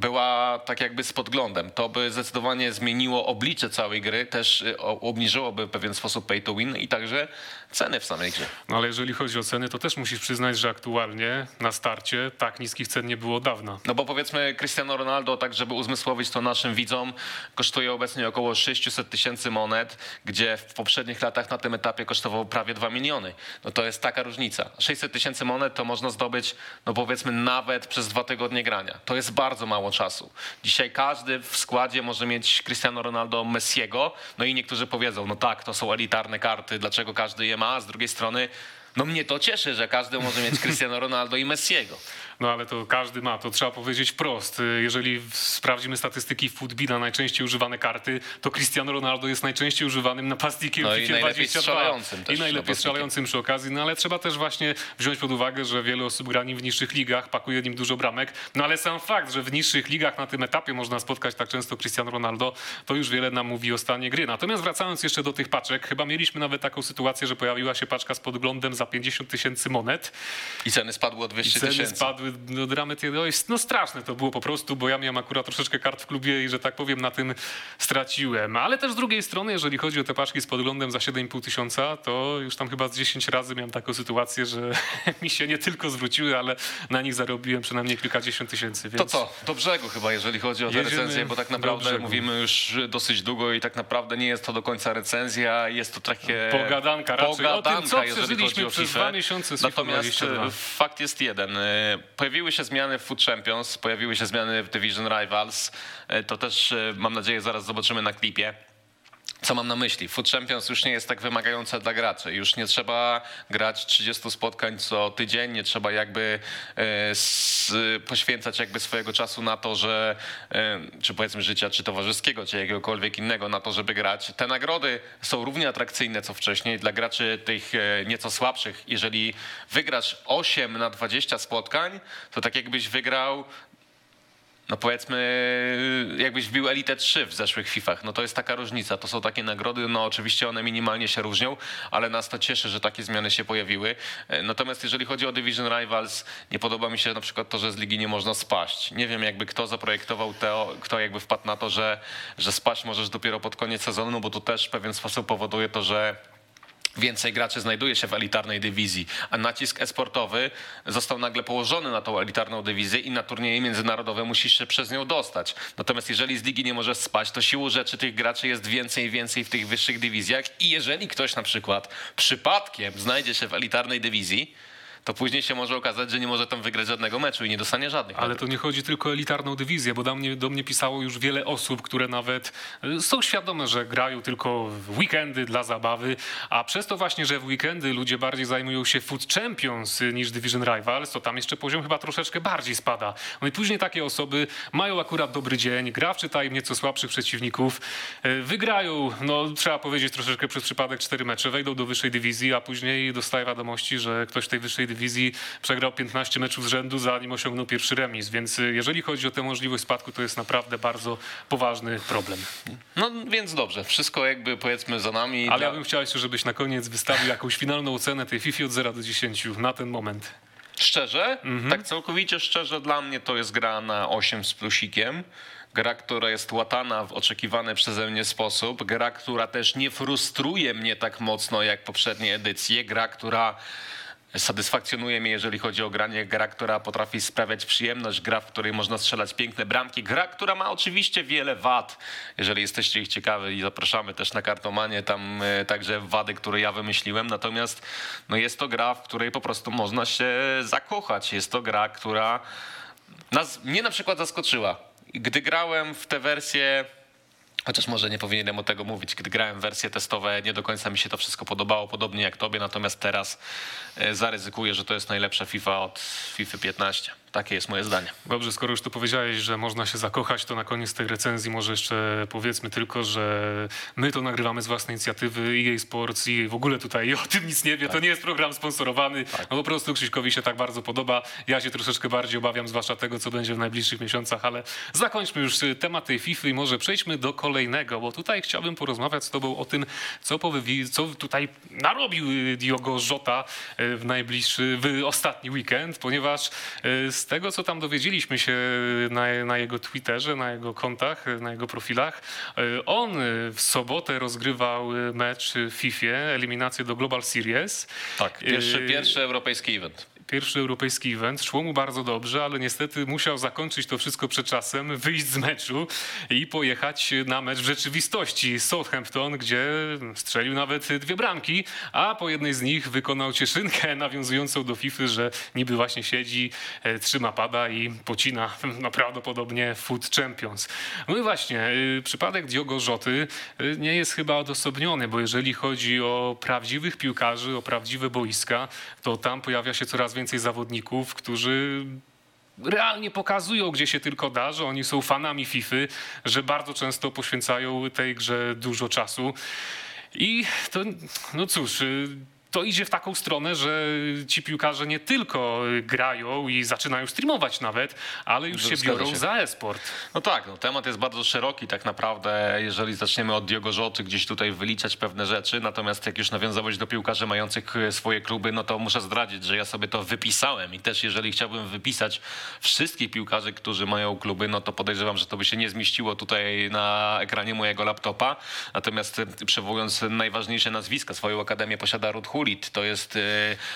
była tak jakby z podglądem. To by zdecydowanie zmieniło oblicze całej gry, też y, obniżyłoby w pewien sposób pay to win i także ceny w samej grze. No ale jeżeli chodzi o ceny, to też musisz przyznać, że aktualnie na starcie tak niskich cen nie było dawna. No bo powiedzmy Cristiano Ronaldo, tak żeby uzmysłowić to naszym widzom, kosztuje obecnie około 600 tysięcy monet, gdzie w poprzednich latach na tym etapie kosztował prawie 2 miliony. No to jest taka różnica. 600 tysięcy monet to można zdobyć, no powiedzmy nawet przez dwa tygodnie grania. To jest bardzo mało czasu. Dzisiaj każdy w składzie może mieć Cristiano Ronaldo Messiego, no i niektórzy powiedzą, no tak, to są elitarne karty, dlaczego każdy je ma, a z drugiej strony No mnie to cieszy, że każdy może mieć Cristiano Ronaldo i Messiego. No ale to każdy ma, to trzeba powiedzieć wprost. Jeżeli sprawdzimy statystyki Footbina, najczęściej używane karty, to Cristiano Ronaldo jest najczęściej używanym napastnikiem No w FIFA najlepiej 22. strzelającym też I najlepiej strzelającym przy okazji, no ale trzeba też właśnie wziąć pod uwagę, że wiele osób gra nim w niższych ligach, pakuje nim dużo bramek, no ale sam fakt, że w niższych ligach na tym etapie można spotkać tak często Cristiano Ronaldo, to już wiele nam mówi o stanie gry. Natomiast wracając jeszcze do tych paczek, chyba mieliśmy nawet taką sytuację, że pojawiła się paczka z podglądem za 50 tysięcy monet. I ceny spadły o 200 Ceny tysięcy. spadły, no dramaty, no, jest, no straszne to było po prostu, bo ja miałem akurat troszeczkę kart w klubie i że tak powiem na tym straciłem. Ale też z drugiej strony, jeżeli chodzi o te paczki z podglądem za 7,5 tysiąca, to już tam chyba z 10 razy miałem taką sytuację, że mi się nie tylko zwróciły, ale na nich zarobiłem przynajmniej kilkadziesiąt tysięcy. Więc... To co? Do brzegu chyba, jeżeli chodzi o te Jedziemy recenzje, bo tak do naprawdę mówimy już dosyć długo i tak naprawdę nie jest to do końca recenzja, jest to takie Pogadanka raczej o tym, co przeżyliśmy o przez FIFA. Natomiast 22. e, fakt jest jeden. e, Pojawiły się zmiany w Food Champions, pojawiły się zmiany w Division Rivals. E, To też mam nadzieję zaraz zobaczymy na klipie. Co mam na myśli? Food Champions już nie jest tak wymagające dla graczy. Już nie trzeba grać 30 spotkań co tydzień, nie trzeba jakby e, poświęcać jakby swojego czasu na to, że e, czy powiedzmy życia, czy towarzyskiego, czy jakiegokolwiek innego na to, żeby grać. Te nagrody są równie atrakcyjne co wcześniej dla graczy tych e, nieco słabszych. Jeżeli wygrasz 8 na 20 spotkań, to tak jakbyś wygrał no powiedzmy, jakbyś wbił Elite 3 w zeszłych FIFach, no to jest taka różnica. To są takie nagrody, no oczywiście one minimalnie się różnią, ale nas to cieszy, że takie zmiany się pojawiły. E, Natomiast jeżeli chodzi o Division Rivals, nie podoba mi się na przykład to, że z ligi nie można spaść. Nie wiem jakby kto zaprojektował to, kto jakby wpadł na to, że, że spaść możesz dopiero pod koniec sezonu, bo to też w pewien sposób powoduje to, że więcej graczy znajduje się w elitarnej dywizji, a nacisk esportowy został nagle położony na tą elitarną dywizję i na turnieje międzynarodowe musisz się przez nią dostać. Natomiast jeżeli z ligi nie możesz spać, to siłą rzeczy tych graczy jest więcej i więcej w tych wyższych dywizjach i jeżeli ktoś na przykład przypadkiem znajdzie się w elitarnej dywizji, to później się może okazać, że nie może tam wygrać żadnego meczu i nie dostanie żadnych Ale to nie chodzi tylko o elitarną dywizję, bo do mnie, do mnie pisało już wiele osób, które nawet y, są świadome, że grają tylko w weekendy dla zabawy, a przez to właśnie, że w weekendy ludzie bardziej zajmują się Food Champions y, niż Division Rivals, to tam jeszcze poziom chyba troszeczkę bardziej spada. No i później takie osoby mają akurat dobry dzień, gra wczyta im nieco słabszych przeciwników, y, wygrają, no trzeba powiedzieć troszeczkę przez przypadek cztery mecze, wejdą do wyższej dywizji, a później dostaje wiadomości, że ktoś w tej wyższej dywizji przegrał 15 meczów z rzędu, zanim osiągnął pierwszy remis. Więc y, jeżeli chodzi o tę możliwość spadku, to jest naprawdę bardzo poważny problem. No więc dobrze, wszystko jakby powiedzmy za nami. Ale Dla- ja bym chciał jeszcze, żebyś na koniec wystawił jakąś finalną ocenę tej FIFA od 0 do 10 na ten moment. Szczerze, Mhm. tak całkowicie szczerze, dla mnie to jest gra na 8 z plusikiem. Gra, która jest łatana w oczekiwany przeze mnie sposób. Gra, która też nie frustruje mnie tak mocno jak poprzednie edycje. Gra, która satysfakcjonuje mnie, jeżeli chodzi o granie. Gra, która potrafi sprawiać przyjemność. Gra, w której można strzelać piękne bramki. Gra, która ma oczywiście wiele wad. Jeżeli jesteście ich ciekawi, zapraszamy też na kartomanie. Tam e, także wady, które ja wymyśliłem. Natomiast no jest to gra, w której po prostu można się zakochać. Jest to gra, która nas, mnie na przykład zaskoczyła. Gdy grałem w tę wersję, chociaż może nie powinienem o tego mówić, gdy grałem wersje testowe, nie do końca mi się to wszystko podobało, podobnie jak tobie, natomiast teraz e, zaryzykuję, że to jest najlepsza FIFA od FIFA 15. Takie jest moje zdanie. Dobrze, skoro już tu powiedziałeś, że można się zakochać, to na koniec tej recenzji może jeszcze powiedzmy tylko, że my to nagrywamy z własnej inicjatywy EA Sports i w ogóle tutaj o tym nic nie wie. To nie jest program sponsorowany. No po prostu Krzyśkowi się tak bardzo podoba. Ja się troszeczkę bardziej obawiam, zwłaszcza tego, co będzie w najbliższych miesiącach, ale zakończmy już temat tej FIFA i może przejdźmy do kolejnego, bo tutaj chciałbym porozmawiać z tobą o tym, co, powywi- co tutaj narobił Diogo Jota y, w najbliższy, w ostatni weekend, ponieważ y, z tego, co tam dowiedzieliśmy się na, na jego Twitterze, na jego kontach, na jego profilach, y, on y, w sobotę rozgrywał y, mecz w FIFA, eliminację do Global Series. Tak, pierwszy, pierwszy europejski event. Pierwszy europejski event, szło mu bardzo dobrze, ale niestety musiał zakończyć to wszystko przed czasem, wyjść z meczu i pojechać na mecz w rzeczywistości Southampton, gdzie strzelił nawet dwie bramki, a po jednej z nich wykonał cieszynkę nawiązującą do FIFA, że niby właśnie siedzi, e, trzyma pada i pocina no, prawdopodobnie Food Champions. No i właśnie, y, przypadek Diogo Rzoty y, nie jest chyba odosobniony, bo jeżeli chodzi o prawdziwych piłkarzy, o prawdziwe boiska, to tam pojawia się coraz więcej zawodników, którzy realnie pokazują, gdzie się tylko da, że oni są fanami FIFA, że bardzo często poświęcają tej grze dużo czasu. I to, no cóż, y, to idzie w taką stronę, że ci piłkarze nie tylko grają i zaczynają streamować nawet, ale już się biorą się. za e-sport. No tak, no, temat jest bardzo szeroki tak naprawdę, jeżeli zaczniemy od Diogo Rzoty, gdzieś tutaj wyliczać pewne rzeczy, natomiast jak już nawiązałeś do piłkarzy mających e, swoje kluby, no to muszę zdradzić, że ja sobie to wypisałem i też jeżeli chciałbym wypisać wszystkich piłkarzy, którzy mają kluby, no to podejrzewam, że to by się nie zmieściło tutaj na ekranie mojego laptopa, natomiast e, przywołując najważniejsze nazwiska, swoją akademię posiada Ruud Hulit, to jest e,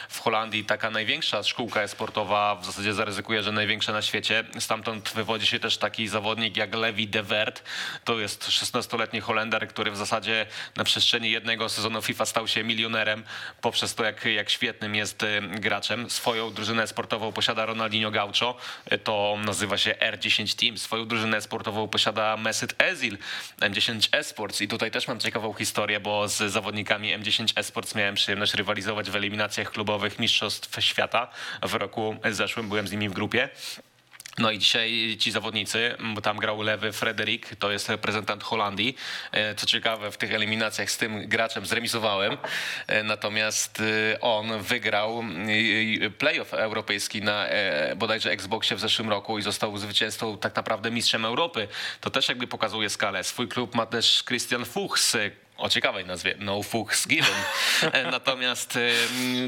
w Holandii taka największa szkółka sportowa, w zasadzie zaryzykuję, że największa na świecie, stamtąd wywodzi się też taki zawodnik jak Levi de Wert. To jest 16-letni Holender, który w zasadzie na przestrzeni jednego sezonu FIFA stał się milionerem poprzez to, jak, jak świetnym jest y, graczem. Swoją drużynę sportową posiada Ronaldinho Gaucho, y, to nazywa się R10 Team. Swoją drużynę sportową posiada Mesut Özil, M10 Esports. I tutaj też mam ciekawą historię, bo z zawodnikami M10 Esports miałem przyjemność rywalizować w eliminacjach klubowych Mistrzostw Świata w roku zeszłym. Byłem z nimi w grupie. No i dzisiaj ci zawodnicy, bo tam grał lewy Frederik, to jest reprezentant Holandii. E, Co ciekawe, w tych eliminacjach z tym graczem zremisowałem, E, natomiast e, on wygrał playoff europejski na bodajże Xboxie w zeszłym roku i został zwycięzcą tak naprawdę mistrzem Europy. To też jakby pokazuje skalę. Swój klub ma też Christian Fuchs, o ciekawej nazwie, No Fuchs Given. E, Natomiast e,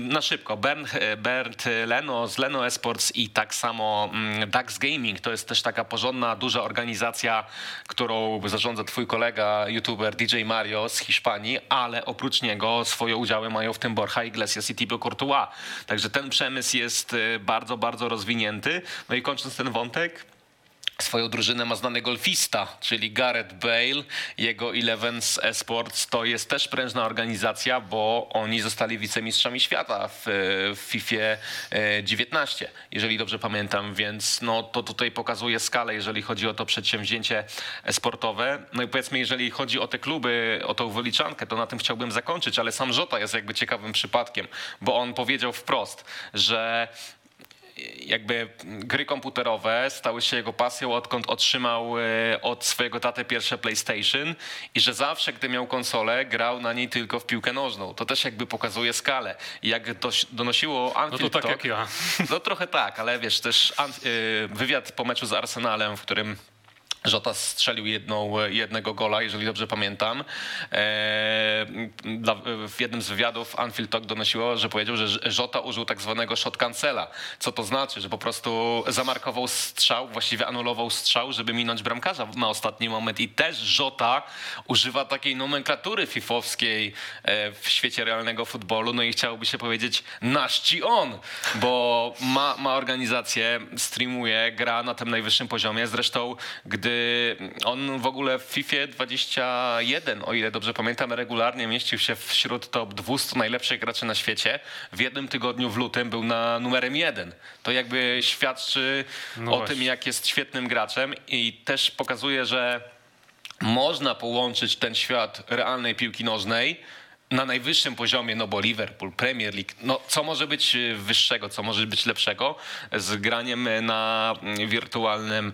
na szybko, Bernd, e, Bernd Leno z Leno Esports i tak samo mm, Dax Gaming, to jest też taka porządna, duża organizacja, którą zarządza twój kolega, youtuber DJ Mario z Hiszpanii, ale oprócz niego swoje udziały mają w tym Borja Iglesias i Thibaut Courtois. Także ten przemysł jest bardzo, bardzo rozwinięty. No i kończąc ten wątek, Swoją drużynę ma znany golfista, czyli Gareth Bale. Jego Elevens Esports to jest też prężna organizacja, bo oni zostali wicemistrzami świata w, w FIFA e, 19, jeżeli dobrze pamiętam, więc no, to tutaj pokazuje skalę, jeżeli chodzi o to przedsięwzięcie sportowe. No i powiedzmy, jeżeli chodzi o te kluby, o tą wyliczankę, to na tym chciałbym zakończyć, ale sam Żota jest jakby ciekawym przypadkiem, bo on powiedział wprost, że jakby gry komputerowe stały się jego pasją, odkąd otrzymał e, od swojego taty pierwsze PlayStation i że zawsze, gdy miał konsolę, grał na niej tylko w piłkę nożną. To też jakby pokazuje skalę. I jak donosiło No Anfield to tak Talk- jak ja. no trochę tak, ale wiesz, też y, wywiad po meczu z Arsenalem, w którym Żota strzelił jedną, jednego gola, jeżeli dobrze pamiętam. E, w jednym z wywiadów Anfield Talk donosiło, że powiedział, że Żota użył tak zwanego shot cancela. Co to znaczy? Że po prostu zamarkował strzał, właściwie anulował strzał, żeby minąć bramkarza na ostatni moment. I też Żota używa takiej nomenklatury fifowskiej e, w świecie realnego futbolu. No i chciałoby się powiedzieć nasz ci on, bo ma, ma organizację, streamuje, gra na tym najwyższym poziomie. Zresztą, gdy on w ogóle w FIFA 21, o ile dobrze pamiętam, regularnie mieścił się wśród top 200 najlepszych graczy na świecie, w jednym tygodniu w lutym był na numerem jeden. To jakby świadczy No o właśnie. tym, jak jest świetnym graczem i też pokazuje, że można połączyć ten świat realnej piłki nożnej na najwyższym poziomie, no bo Liverpool, Premier League, no co może być y, wyższego, co może być lepszego z graniem na mm, wirtualnym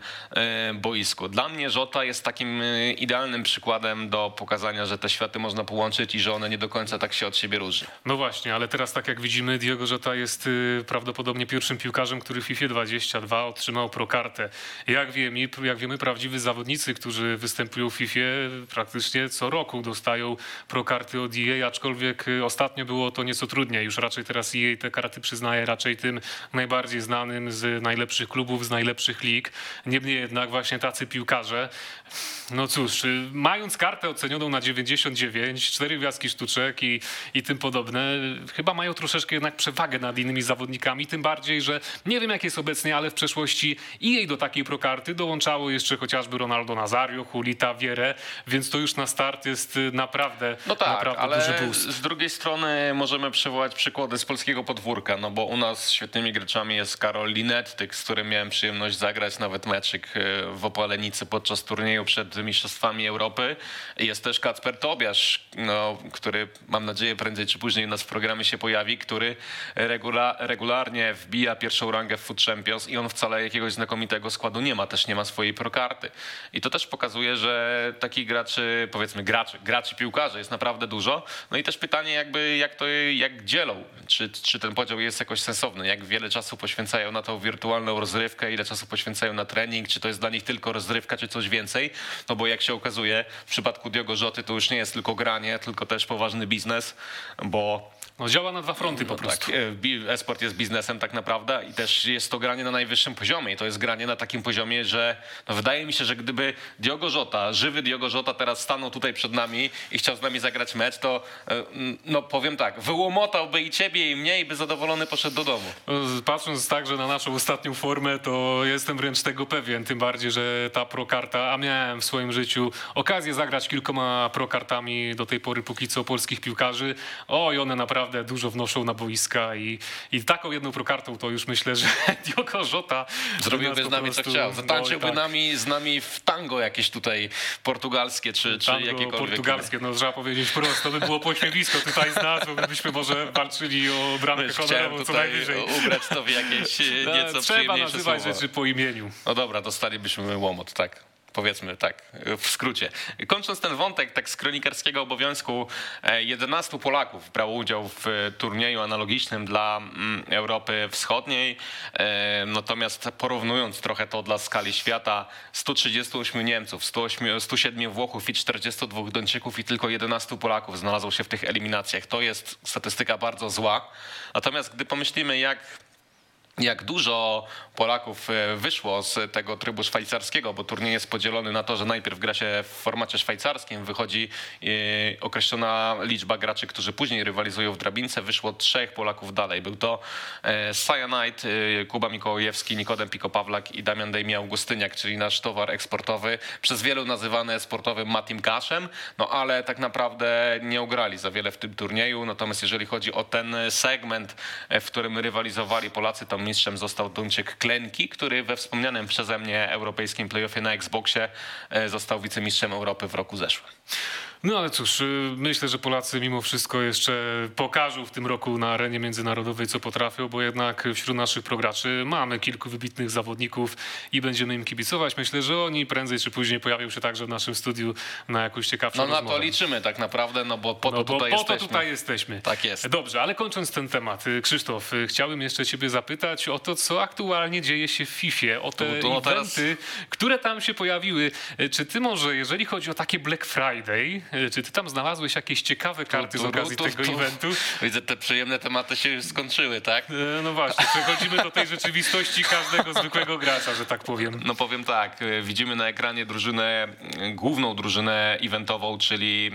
boisku. Dla mnie Żota jest takim y, idealnym przykładem do pokazania, że te światy można połączyć i że one nie do końca tak się od siebie różnią. No właśnie, ale teraz tak jak widzimy, Diogo Jota jest y, prawdopodobnie pierwszym piłkarzem, który w FIFA 22 otrzymał prokartę. Jak wiemy, jak wiemy, prawdziwi zawodnicy, którzy występują w FIFA praktycznie co roku dostają prokarty od EA, aczkolwiek y, ostatnio było to nieco trudniej. Już raczej teraz jej te karty przyznaje raczej tym najbardziej znanym z najlepszych klubów, z najlepszych lig. Niemniej jednak właśnie tacy piłkarze, no cóż, y, mając kartę ocenioną na 99, cztery gwiazdki sztuczek i, i tym podobne, chyba mają troszeczkę jednak przewagę nad innymi zawodnikami, tym bardziej, że nie wiem jak jest obecnie, ale w przeszłości i jej do takiej prokarty dołączało jeszcze chociażby Ronaldo Nazario, Julita Wierę, więc to już na start jest y, naprawdę, No tak, naprawdę ale duży z drugiej strony możemy przywołać przykłady z polskiego podwórka, no bo u nas świetnymi graczami jest Karol Linettyk, z którym miałem przyjemność zagrać nawet meczyk e, w Opalenicy podczas turnieju przed Mistrzostwami Europy. Jest też Kacper Tobiasz, no, który mam nadzieję prędzej czy później u nas w programie się pojawi, który regula, regularnie wbija pierwszą rangę w Food Champions i on wcale jakiegoś znakomitego składu nie ma, też nie ma swojej prokarty. I to też pokazuje, że takich graczy, powiedzmy graczy, graczy piłkarzy jest naprawdę dużo. No i też pytanie jakby jak to jak dzielą, czy, czy ten podział jest jakoś sensowny, jak wiele czasu poświęcają na tą wirtualną rozrywkę, ile czasu poświęcają na trening, czy to jest dla nich tylko rozrywka, czy coś więcej. No bo jak się okazuje, w przypadku Diogo Rzoty to już nie jest tylko granie, tylko też poważny biznes, bo No, działa na dwa fronty po no prostu. tak, e, e-sport jest biznesem tak naprawdę i też jest to granie na najwyższym poziomie. I to jest granie na takim poziomie, że no wydaje mi się, że gdyby Diogo Jota, żywy Diogo Jota teraz stanął tutaj przed nami i chciał z nami zagrać mecz, to e, no powiem tak, wyłomotałby i ciebie i mnie i by zadowolony poszedł do domu. Patrząc także na naszą ostatnią formę, to jestem wręcz tego pewien. Tym bardziej, że ta prokarta, a miałem w swoim życiu okazję zagrać kilkoma prokartami do tej pory póki co polskich piłkarzy. O, i one naprawdę dużo wnoszą na boiska i, i taką jedną prokartą to już myślę, że Diogo Jota Zrobiłby z nami co chciał. Zatańczyłby tak. nami, z nami w tango jakieś tutaj portugalskie czy, czy Tango jakiekolwiek. portugalskie, no trzeba powiedzieć prosto, to by było pośmiewisko tutaj z nas, bo byśmy może walczyli o bramkę honorową co tutaj najwyżej. ubrać to w jakieś e, nieco Trzeba nazywać rzeczy po imieniu. No dobra, dostalibyśmy łomot, tak. Powiedzmy tak, w skrócie. Kończąc ten wątek tak z kronikarskiego obowiązku, e, 11 Polaków brało udział w e, turnieju analogicznym dla mm, Europy Wschodniej. E, Natomiast porównując trochę to dla skali świata, 138 Niemców, 108, 107 Włochów i 42 Dończyków i tylko 11 Polaków znalazło się w tych eliminacjach. To jest statystyka bardzo zła. Natomiast gdy pomyślimy, jak jak dużo Polaków e, wyszło z tego trybu szwajcarskiego, bo turniej jest podzielony na to, że najpierw gra się w formacie szwajcarskim, wychodzi e, określona liczba graczy, którzy później rywalizują w drabince, wyszło trzech Polaków dalej. Był to Cyanide, e, Kuba Mikołajewski, Nikodem Pikopawlak i Damian Dejmi Augustyniak, czyli nasz towar eksportowy, przez wielu nazywany sportowym Matim Kaszem, no ale tak naprawdę nie ugrali za wiele w tym turnieju. Natomiast jeżeli chodzi o ten segment, w którym rywalizowali Polacy, to mistrzem został Duńczyk Klenki, który we wspomnianym przeze mnie europejskim playoffie na Xboxie e, został wicemistrzem Europy w roku zeszłym. No ale cóż, y, myślę, że Polacy mimo wszystko jeszcze pokażą w tym roku na arenie międzynarodowej, co potrafią, bo jednak wśród naszych prograczy mamy kilku wybitnych zawodników i będziemy im kibicować. Myślę, że oni prędzej czy później pojawią się także w naszym studiu na jakąś ciekawszą No na rozmowę. to liczymy tak naprawdę, no bo po No to bo tutaj po jesteśmy. to tutaj jesteśmy. Tak jest. Dobrze, ale kończąc ten temat, y, Krzysztof, y, chciałbym jeszcze ciebie zapytać o to, co aktualnie dzieje się w FIFA, o te Tu- tu no teraz- eventy, które tam się pojawiły. Czy ty może, jeżeli chodzi o takie Black Friday, czy ty tam znalazłeś jakieś ciekawe karty z okazji tego tu- eventu? Widzę, te przyjemne tematy się już skończyły, tak? E, No właśnie, przechodzimy do tej rzeczywistości każdego zwykłego gracza, że tak powiem. No powiem tak, y, widzimy na ekranie drużynę, y, główną drużynę eventową, czyli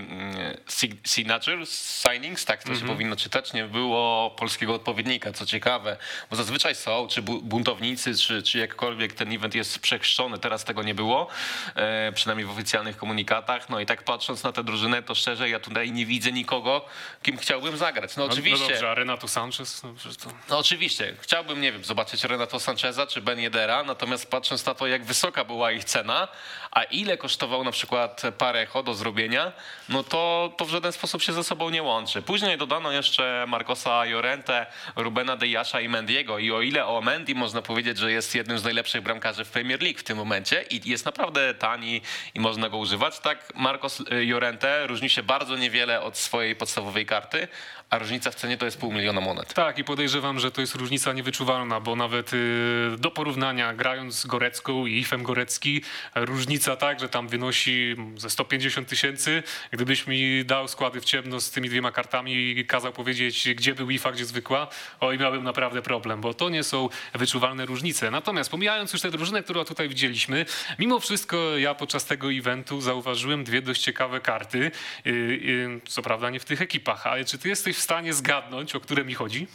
Sig- Signature Signings, tak to się powinno czytać, nie było polskiego odpowiednika, co ciekawe, bo zazwyczaj są, czy bu- buntownicy, czy, czy jakkolwiek ten event jest przechrzczony, teraz tego nie było, e, przynajmniej w oficjalnych komunikatach, no i tak patrząc na tę drużynę, to szczerze ja tutaj nie widzę nikogo, kim chciałbym zagrać. No No, oczywiście. No dobrze, a Renato Sanchez? No, to... No oczywiście, chciałbym, nie wiem, zobaczyć Renato Sancheza czy Ben Yedera, natomiast patrząc na to, jak wysoka była ich cena, a ile kosztował na przykład parę echo do zrobienia, no to, to w żaden sposób się ze sobą nie łączy. Później dodano jeszcze Marcosa Llorente, Rubena Deyasza i Mendiego i o ile o Mendy można powiedzieć, że jest jednym z najlepszych bramkarzy w Premier League w tym momencie i jest naprawdę tani i można go używać, tak Marcos Llorente Różni się bardzo niewiele od swojej podstawowej karty, a różnica w cenie to jest pół miliona monet. Tak, i podejrzewam, że to jest różnica niewyczuwalna, bo nawet y, do porównania, grając z Gorecką i Ifem Gorecki, różnica tak, że tam wynosi ze 150 tysięcy. Gdybyś mi dał składy w ciemno z tymi dwiema kartami i kazał powiedzieć, gdzie był Ifa, gdzie zwykła, oj, miałbym naprawdę problem, bo to nie są wyczuwalne różnice. Natomiast pomijając już te drużyny, które tutaj widzieliśmy, mimo wszystko ja podczas tego eventu zauważyłem dwie dość ciekawe karty. Y, y, Co prawda nie w tych ekipach, ale czy ty jesteś w stanie zgadnąć, o które mi chodzi?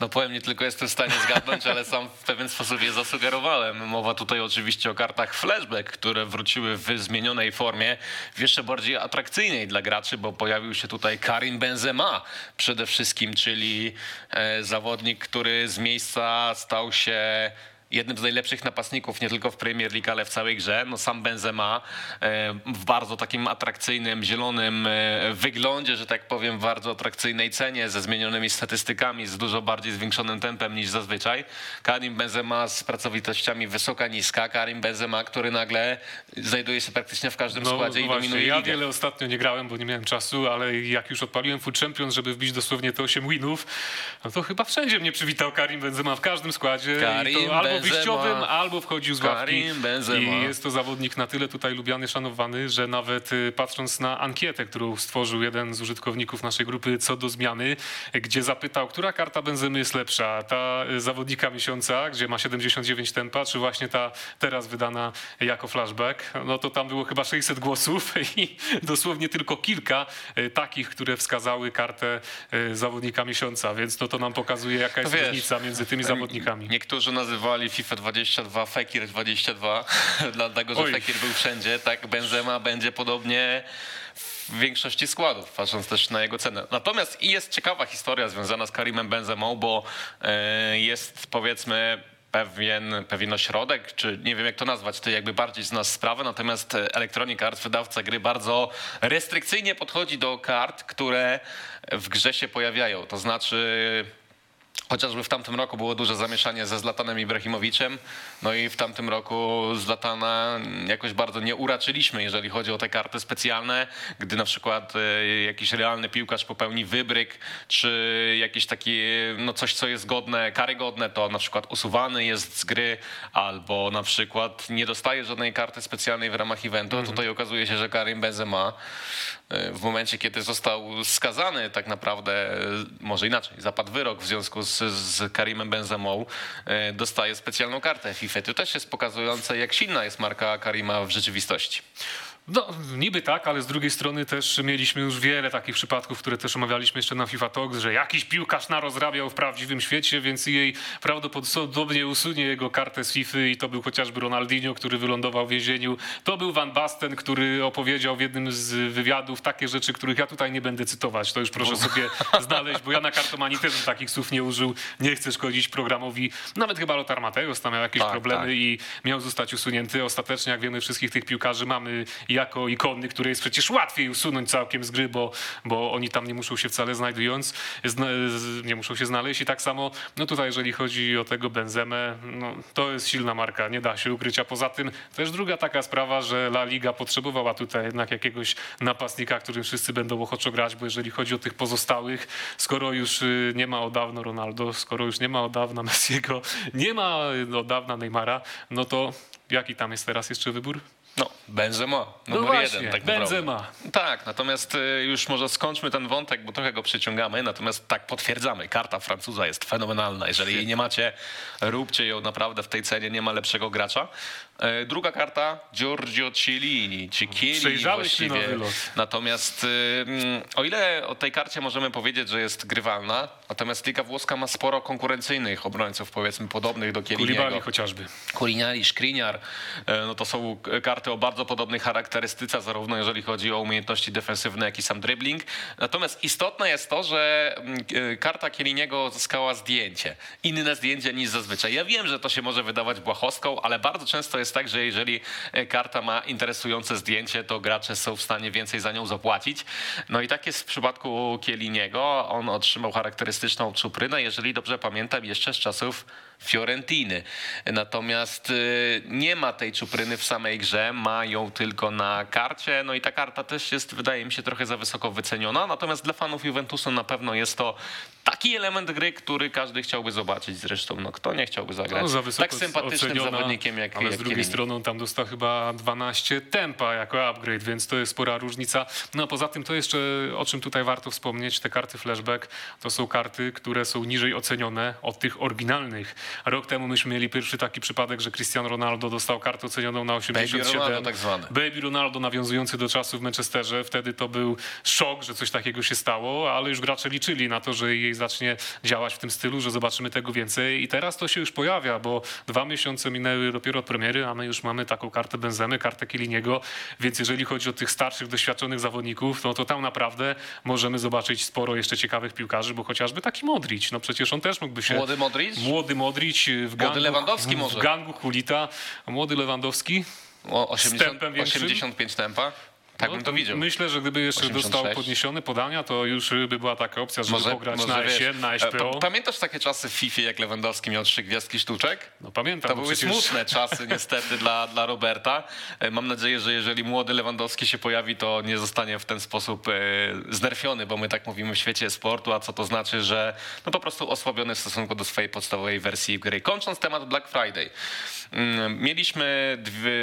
No powiem, nie tylko jestem w stanie zgadnąć, ale sam w pewien sposób je zasugerowałem. Mowa tutaj oczywiście o kartach flashback, które wróciły w zmienionej formie, w jeszcze bardziej atrakcyjnej dla graczy, bo pojawił się tutaj Karim Benzema przede wszystkim, czyli e, zawodnik, który z miejsca stał się jednym z najlepszych napastników nie tylko w Premier League, ale w całej grze. No sam Benzema e, w bardzo takim atrakcyjnym, zielonym e, wyglądzie, że tak powiem, w bardzo atrakcyjnej cenie, ze zmienionymi statystykami, z dużo bardziej zwiększonym tempem niż zazwyczaj. Karim Benzema z pracowitościami wysoka-niska. Karim Benzema, który nagle znajduje się praktycznie w każdym składzie i No, właśnie, dominuje Ja ligę. wiele ostatnio nie grałem, bo nie miałem czasu, ale jak już odpaliłem Food Champions, żeby wbić dosłownie te 8 winów, no to chyba wszędzie mnie przywitał Karim Benzema w każdym składzie. I Karim to albo Benzema. wyjściowym, albo wchodził z ławki. I jest to zawodnik na tyle tutaj lubiany, szanowany, że nawet y, patrząc na ankietę, którą stworzył jeden z użytkowników naszej grupy co do zmiany, gdzie zapytał, która karta Benzemy jest lepsza, ta y, zawodnika miesiąca, gdzie ma 79 tempa, czy właśnie ta teraz wydana jako flashback, no to tam było chyba 600 głosów i dosłownie tylko kilka y, takich, które wskazały kartę zawodnika miesiąca, więc no to nam pokazuje, jaka jest wiesz, różnica między tymi zawodnikami. Niektórzy nazywali FIFA 22 Fekir 22, dlatego że Oj. Fekir był wszędzie. Tak Benzema będzie podobnie w większości składów, patrząc też na jego cenę. Natomiast i jest ciekawa historia związana z Karimem Benzemą, bo e, jest powiedzmy pewien, pewien ośrodek, czy nie wiem jak to nazwać, ty jakby bardziej znasz sprawę, natomiast Electronic Arts, wydawca gry, bardzo restrykcyjnie podchodzi do kart, które w grze się pojawiają. To znaczy Chociażby w tamtym roku było duże zamieszanie ze Zlatanem Ibrahimowiczem, no i w tamtym roku Zlatana jakoś bardzo nie uraczyliśmy, jeżeli chodzi o te karty specjalne, gdy na przykład e, jakiś realny piłkarz popełni wybryk, czy jakieś takie, no coś, co jest godne, karygodne, to na przykład usuwany jest z gry, albo na przykład nie dostaje żadnej karty specjalnej w ramach eventu. a Tutaj okazuje się, że Karim Benzema w momencie, kiedy został skazany tak naprawdę, e, może inaczej, zapadł wyrok w związku z, z Karimem Benzemą, e, dostaje specjalną kartę FIFA. To też jest pokazujące, jak silna jest marka Karima w rzeczywistości. No, niby tak, ale z drugiej strony też mieliśmy już wiele takich przypadków, które też omawialiśmy jeszcze na FIFA Talks, że jakiś piłkarz narozrabiał w prawdziwym świecie, więc jej prawdopodobnie usunie jego kartę z FIFA i to był chociażby Ronaldinho, który wylądował w więzieniu. To był Van Basten, który opowiedział w jednym z wywiadów takie rzeczy, których ja tutaj nie będę cytować. To już proszę sobie znaleźć, bo ja na kartomanii też takich słów nie użył. Nie chcę szkodzić programowi. Nawet chyba Lothar Mateusz tam miał jakieś Tak, problemy tak. i miał zostać usunięty. Ostatecznie, jak wiemy, wszystkich tych piłkarzy mamy jako ikony, które jest przecież łatwiej usunąć całkiem z gry, bo, bo oni tam nie muszą się wcale znajdując, nie muszą się znaleźć i tak samo, no tutaj jeżeli chodzi o tego Benzemę, no to jest silna marka, nie da się ukryć, a poza tym też druga taka sprawa, że La Liga potrzebowała tutaj jednak jakiegoś napastnika, którym wszyscy będą ochoczo grać, bo jeżeli chodzi o tych pozostałych, skoro już y, nie ma od dawna Ronaldo, skoro już nie ma od dawna Messiego, nie ma od dawna Neymara, no to jaki tam jest teraz jeszcze wybór? No, Benzema, No numer właśnie, jeden. Tak naprawdę. Benzema. Tak, natomiast y, już może skończmy ten wątek, bo trochę go przyciągamy, natomiast tak potwierdzamy, karta Francuza jest fenomenalna. Jeżeli jej nie macie, róbcie ją naprawdę w tej cenie, nie ma lepszego gracza. E, Druga karta, Giorgio Cielini, czy Chiellini Przejrzałeś mi właściwie. Natomiast o ile o tej karcie możemy powiedzieć, że jest grywalna, natomiast Liga Włoska ma sporo konkurencyjnych obrońców, powiedzmy podobnych do Kulibali Chielliniego. chociażby. Kuliniari, Skriniar, e, no to są karty o bardzo podobnej charakterystyce, zarówno jeżeli chodzi o umiejętności defensywne, jak i sam dribbling. Natomiast istotne jest to, że e, karta Kieliniego zyskała zdjęcie. Inne zdjęcie niż zazwyczaj. Ja wiem, że to się może wydawać błahostką, ale bardzo często jest tak, że jeżeli e, karta ma interesujące zdjęcie, to gracze są w stanie więcej za nią zapłacić. No i tak jest w przypadku Kieliniego. On otrzymał charakterystyczną czuprynę, jeżeli dobrze pamiętam, jeszcze z czasów Fiorentiny. Natomiast y, nie ma tej czupryny w samej grze, ma ją tylko na karcie, no i ta karta też jest, wydaje mi się, trochę za wysoko wyceniona, natomiast dla fanów Juventusu na pewno jest to taki element gry, który każdy chciałby zobaczyć zresztą. No kto nie chciałby zagrać No, tak sympatycznym oceniona, zawodnikiem jak Ale jak z drugiej Chiellini. strony on tam dostał chyba 12 tempa jako upgrade, więc to jest spora różnica. No a poza tym to jeszcze, o czym tutaj warto wspomnieć, te karty flashback to są karty, które są niżej ocenione od tych oryginalnych. Rok temu myśmy mieli pierwszy taki przypadek, że Cristiano Ronaldo dostał kartę ocenioną na 87. Ronaldo tak zwany. Baby Ronaldo nawiązujący do czasów w Manchesterze. Wtedy to był szok, że coś takiego się stało, ale już gracze liczyli na to, że jej zacznie działać w tym stylu, że zobaczymy tego więcej. I teraz to się już pojawia, bo dwa miesiące minęły dopiero od premiery, a my już mamy taką kartę Benzemy, kartę Kieliniego, więc jeżeli chodzi o tych starszych, doświadczonych zawodników, no to tam naprawdę możemy zobaczyć sporo jeszcze ciekawych piłkarzy, bo chociażby taki Modric, no przecież on też mógłby się... Młody Modric? Młody Modric w gangu, Lewandowski może. w gangu Hulita, młody Lewandowski O 80, tempem większym? 85 tempa. Tak no, bym to widział. Myślę, że gdyby jeszcze 86. dostał podniesione podania, to już by była taka opcja, żeby pograć na wiesz, S, na e, SPO. pa- Pamiętasz takie czasy w FIFA, jak Lewandowski miał trzy gwiazdki sztuczek? No pamiętam, To były przecież smutne czasy niestety dla, dla Roberta. E, Mam nadzieję, że jeżeli młody Lewandowski się pojawi, to nie zostanie w ten sposób e, znerfiony, bo my tak mówimy w świecie sportu, a co to znaczy, że no po prostu osłabiony w stosunku do swojej podstawowej wersji gry. Kończąc temat Black Friday. Mm, Mieliśmy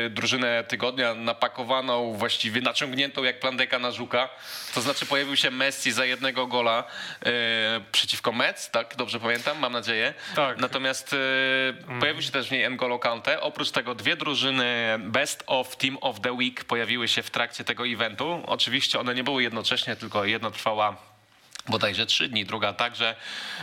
drużynę tygodnia napakowaną, właściwie naciągniętą jak plandeka na żuka. To znaczy pojawił się Messi za jednego gola e, przeciwko Mets, tak? Dobrze pamiętam, mam nadzieję. Tak. Natomiast e, pojawił się też w niej N'Golo Kante. Oprócz tego dwie drużyny Best of Team of the Week pojawiły się w trakcie tego eventu. Oczywiście one nie były jednocześnie, tylko jedna trwała bodajże trzy dni, druga także.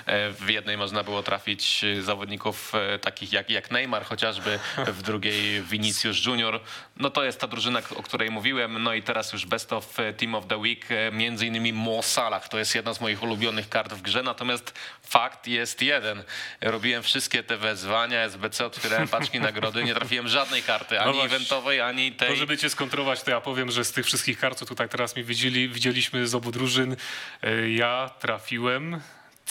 E, W jednej można było trafić e, zawodników e, takich jak, jak Neymar chociażby, w drugiej Vinicius Junior. No to jest ta drużyna, o której mówiłem. No i teraz już Best of Team of the Week, między innymi Mo Salah. To jest jedna z moich ulubionych kart w grze, natomiast fakt jest jeden. Robiłem wszystkie te wezwania, SBC, otwierałem paczki nagrody, nie trafiłem żadnej karty, ani właśnie. eventowej, ani tej. To, żeby cię skontrować, to ja powiem, że z tych wszystkich kart, co tutaj teraz mi widzieli, widzieliśmy z obu drużyn, e, trafiłem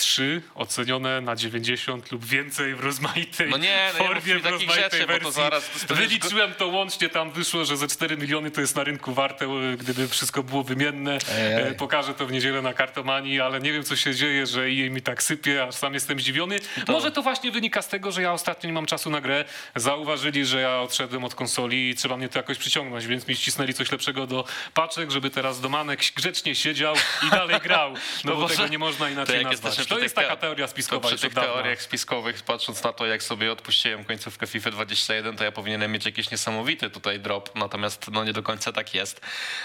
trzy ocenione na 90 lub więcej w rozmaitej No nie, no formie, mi w rozmaitej rzeczy, bo to wersji. zaraz go- Wyliczyłem to łącznie, tam wyszło, że ze 4 miliony to jest na rynku warte, e, gdyby wszystko było wymienne. E, Pokażę to w niedzielę na kartomanii, ale nie wiem, co się dzieje, że jej mi tak sypie, aż sam jestem zdziwiony. Może to właśnie wynika z tego, że ja ostatnio nie mam czasu na grę. Zauważyli, że ja odszedłem od konsoli i trzeba mnie to jakoś przyciągnąć, więc mi ścisnęli coś lepszego do paczek, żeby teraz Domanek grzecznie siedział i dalej grał. No, bo może- tego nie można To inaczej nazwać. To przy jest taka te- teoria To spiskowa przy już tych teoriach spiskowych, patrząc na to, jak sobie odpuściłem końcówkę FIFA 21, to ja powinienem mieć jakiś niesamowity tutaj drop, natomiast no nie do końca tak jest.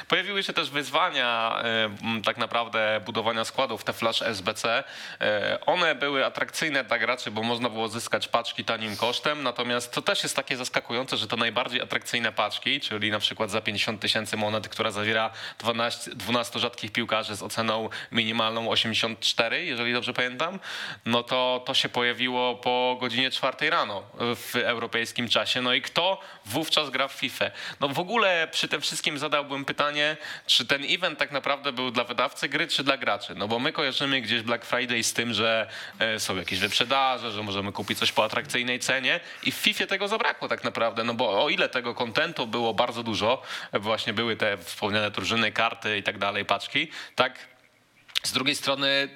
Pojawiły się też wyzwania m, tak naprawdę budowania składów, te Flash SBC. E, One były atrakcyjne dla graczy, bo można było zyskać paczki tanim kosztem, natomiast to też jest takie zaskakujące, że to najbardziej atrakcyjne paczki, czyli na przykład za 50 tysięcy monet, która zawiera 12, 12 rzadkich piłkarzy z oceną minimalną 84, jeżeli dobrze pamiętam, no to to się pojawiło po godzinie 4 rano w europejskim czasie. No i kto wówczas gra w FIFA? No w ogóle przy tym wszystkim zadałbym pytanie, czy ten event tak naprawdę był dla wydawcy gry, czy dla graczy? No bo my kojarzymy gdzieś Black Friday z tym, że e, są jakieś wyprzedaże, że możemy kupić coś po atrakcyjnej cenie i w FIFA tego zabrakło tak naprawdę, no bo o ile tego kontentu było bardzo dużo, e, właśnie były te wspomniane drużyny, karty i tak dalej, paczki, tak z drugiej strony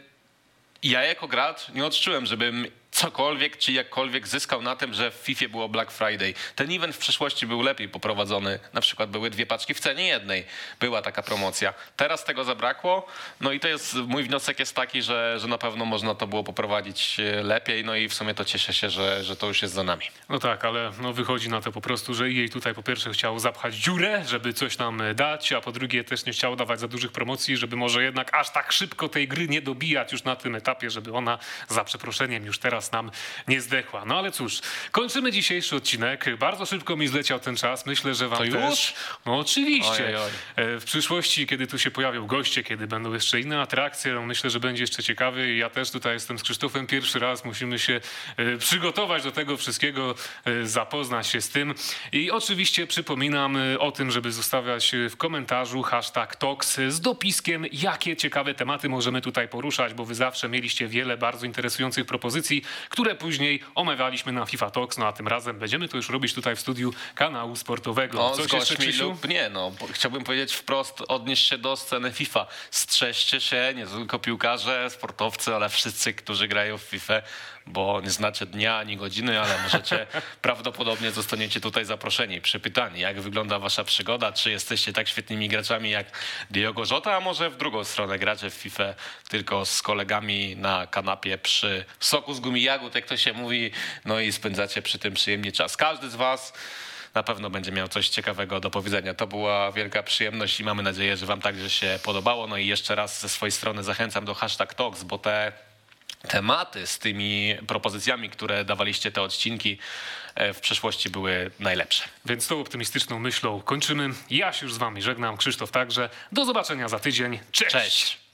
ja jako gracz nie odczułem, żebym cokolwiek czy jakkolwiek zyskał na tym, że w FIFA było Black Friday. Ten event w przeszłości był lepiej poprowadzony. Na przykład były dwie paczki w cenie jednej. Była taka promocja. Teraz tego zabrakło. No i to jest, mój wniosek jest taki, że, że na pewno można to było poprowadzić e, lepiej. No i w sumie to cieszę się, że, że to już jest za nami. No tak, ale no wychodzi na to po prostu, że jej tutaj po pierwsze chciał zapchać dziurę, żeby coś nam e, dać, a po drugie też nie chciał dawać za dużych promocji, żeby może jednak aż tak szybko tej gry nie dobijać już na tym etapie, żeby ona za przeproszeniem już teraz nas nam nie zdechła. No ale cóż, kończymy dzisiejszy odcinek. Bardzo szybko mi zleciał ten czas. Myślę, że wam To też. już? No oczywiście. Ojej. E, W przyszłości, kiedy tu się pojawią goście, kiedy będą jeszcze inne atrakcje, no myślę, że będzie jeszcze ciekawy. Ja też tutaj jestem z Krzysztofem pierwszy raz. Musimy się e, przygotować do tego wszystkiego, e, zapoznać się z tym. I oczywiście przypominam o tym, żeby zostawiać w komentarzu hashtag TOX z dopiskiem, jakie ciekawe tematy możemy tutaj poruszać, bo wy zawsze mieliście wiele bardzo interesujących propozycji, które później omawialiśmy na FIFA Talks. No a tym razem będziemy to już robić tutaj w studiu kanału sportowego. No, Coś jeszcze, Krzysiu? lub nie, no. Chciałbym powiedzieć wprost, odnieść się do sceny FIFA. Strzeżcie się, nie tylko piłkarze, sportowcy, ale wszyscy, którzy grają w FIFA, bo nie znacie dnia ani godziny, ale możecie, prawdopodobnie zostaniecie tutaj zaproszeni, przypytani, jak wygląda wasza przygoda, czy jesteście tak świetnymi graczami jak Diogo Jota, a może w drugą stronę gracie w FIFA tylko z kolegami na kanapie przy soku z gumi jagód, jak to się mówi, no i spędzacie przy tym przyjemnie czas. Każdy z was na pewno będzie miał coś ciekawego do powiedzenia. To była wielka przyjemność i mamy nadzieję, że Wam także się podobało. No i jeszcze raz ze swojej strony zachęcam do hashtag Talks, bo te tematy z tymi propozycjami, które dawaliście te odcinki e, w przeszłości były najlepsze. Więc tą optymistyczną myślą kończymy. Ja się już z wami żegnam, Krzysztof także. Do zobaczenia za tydzień. Cześć! Cześć!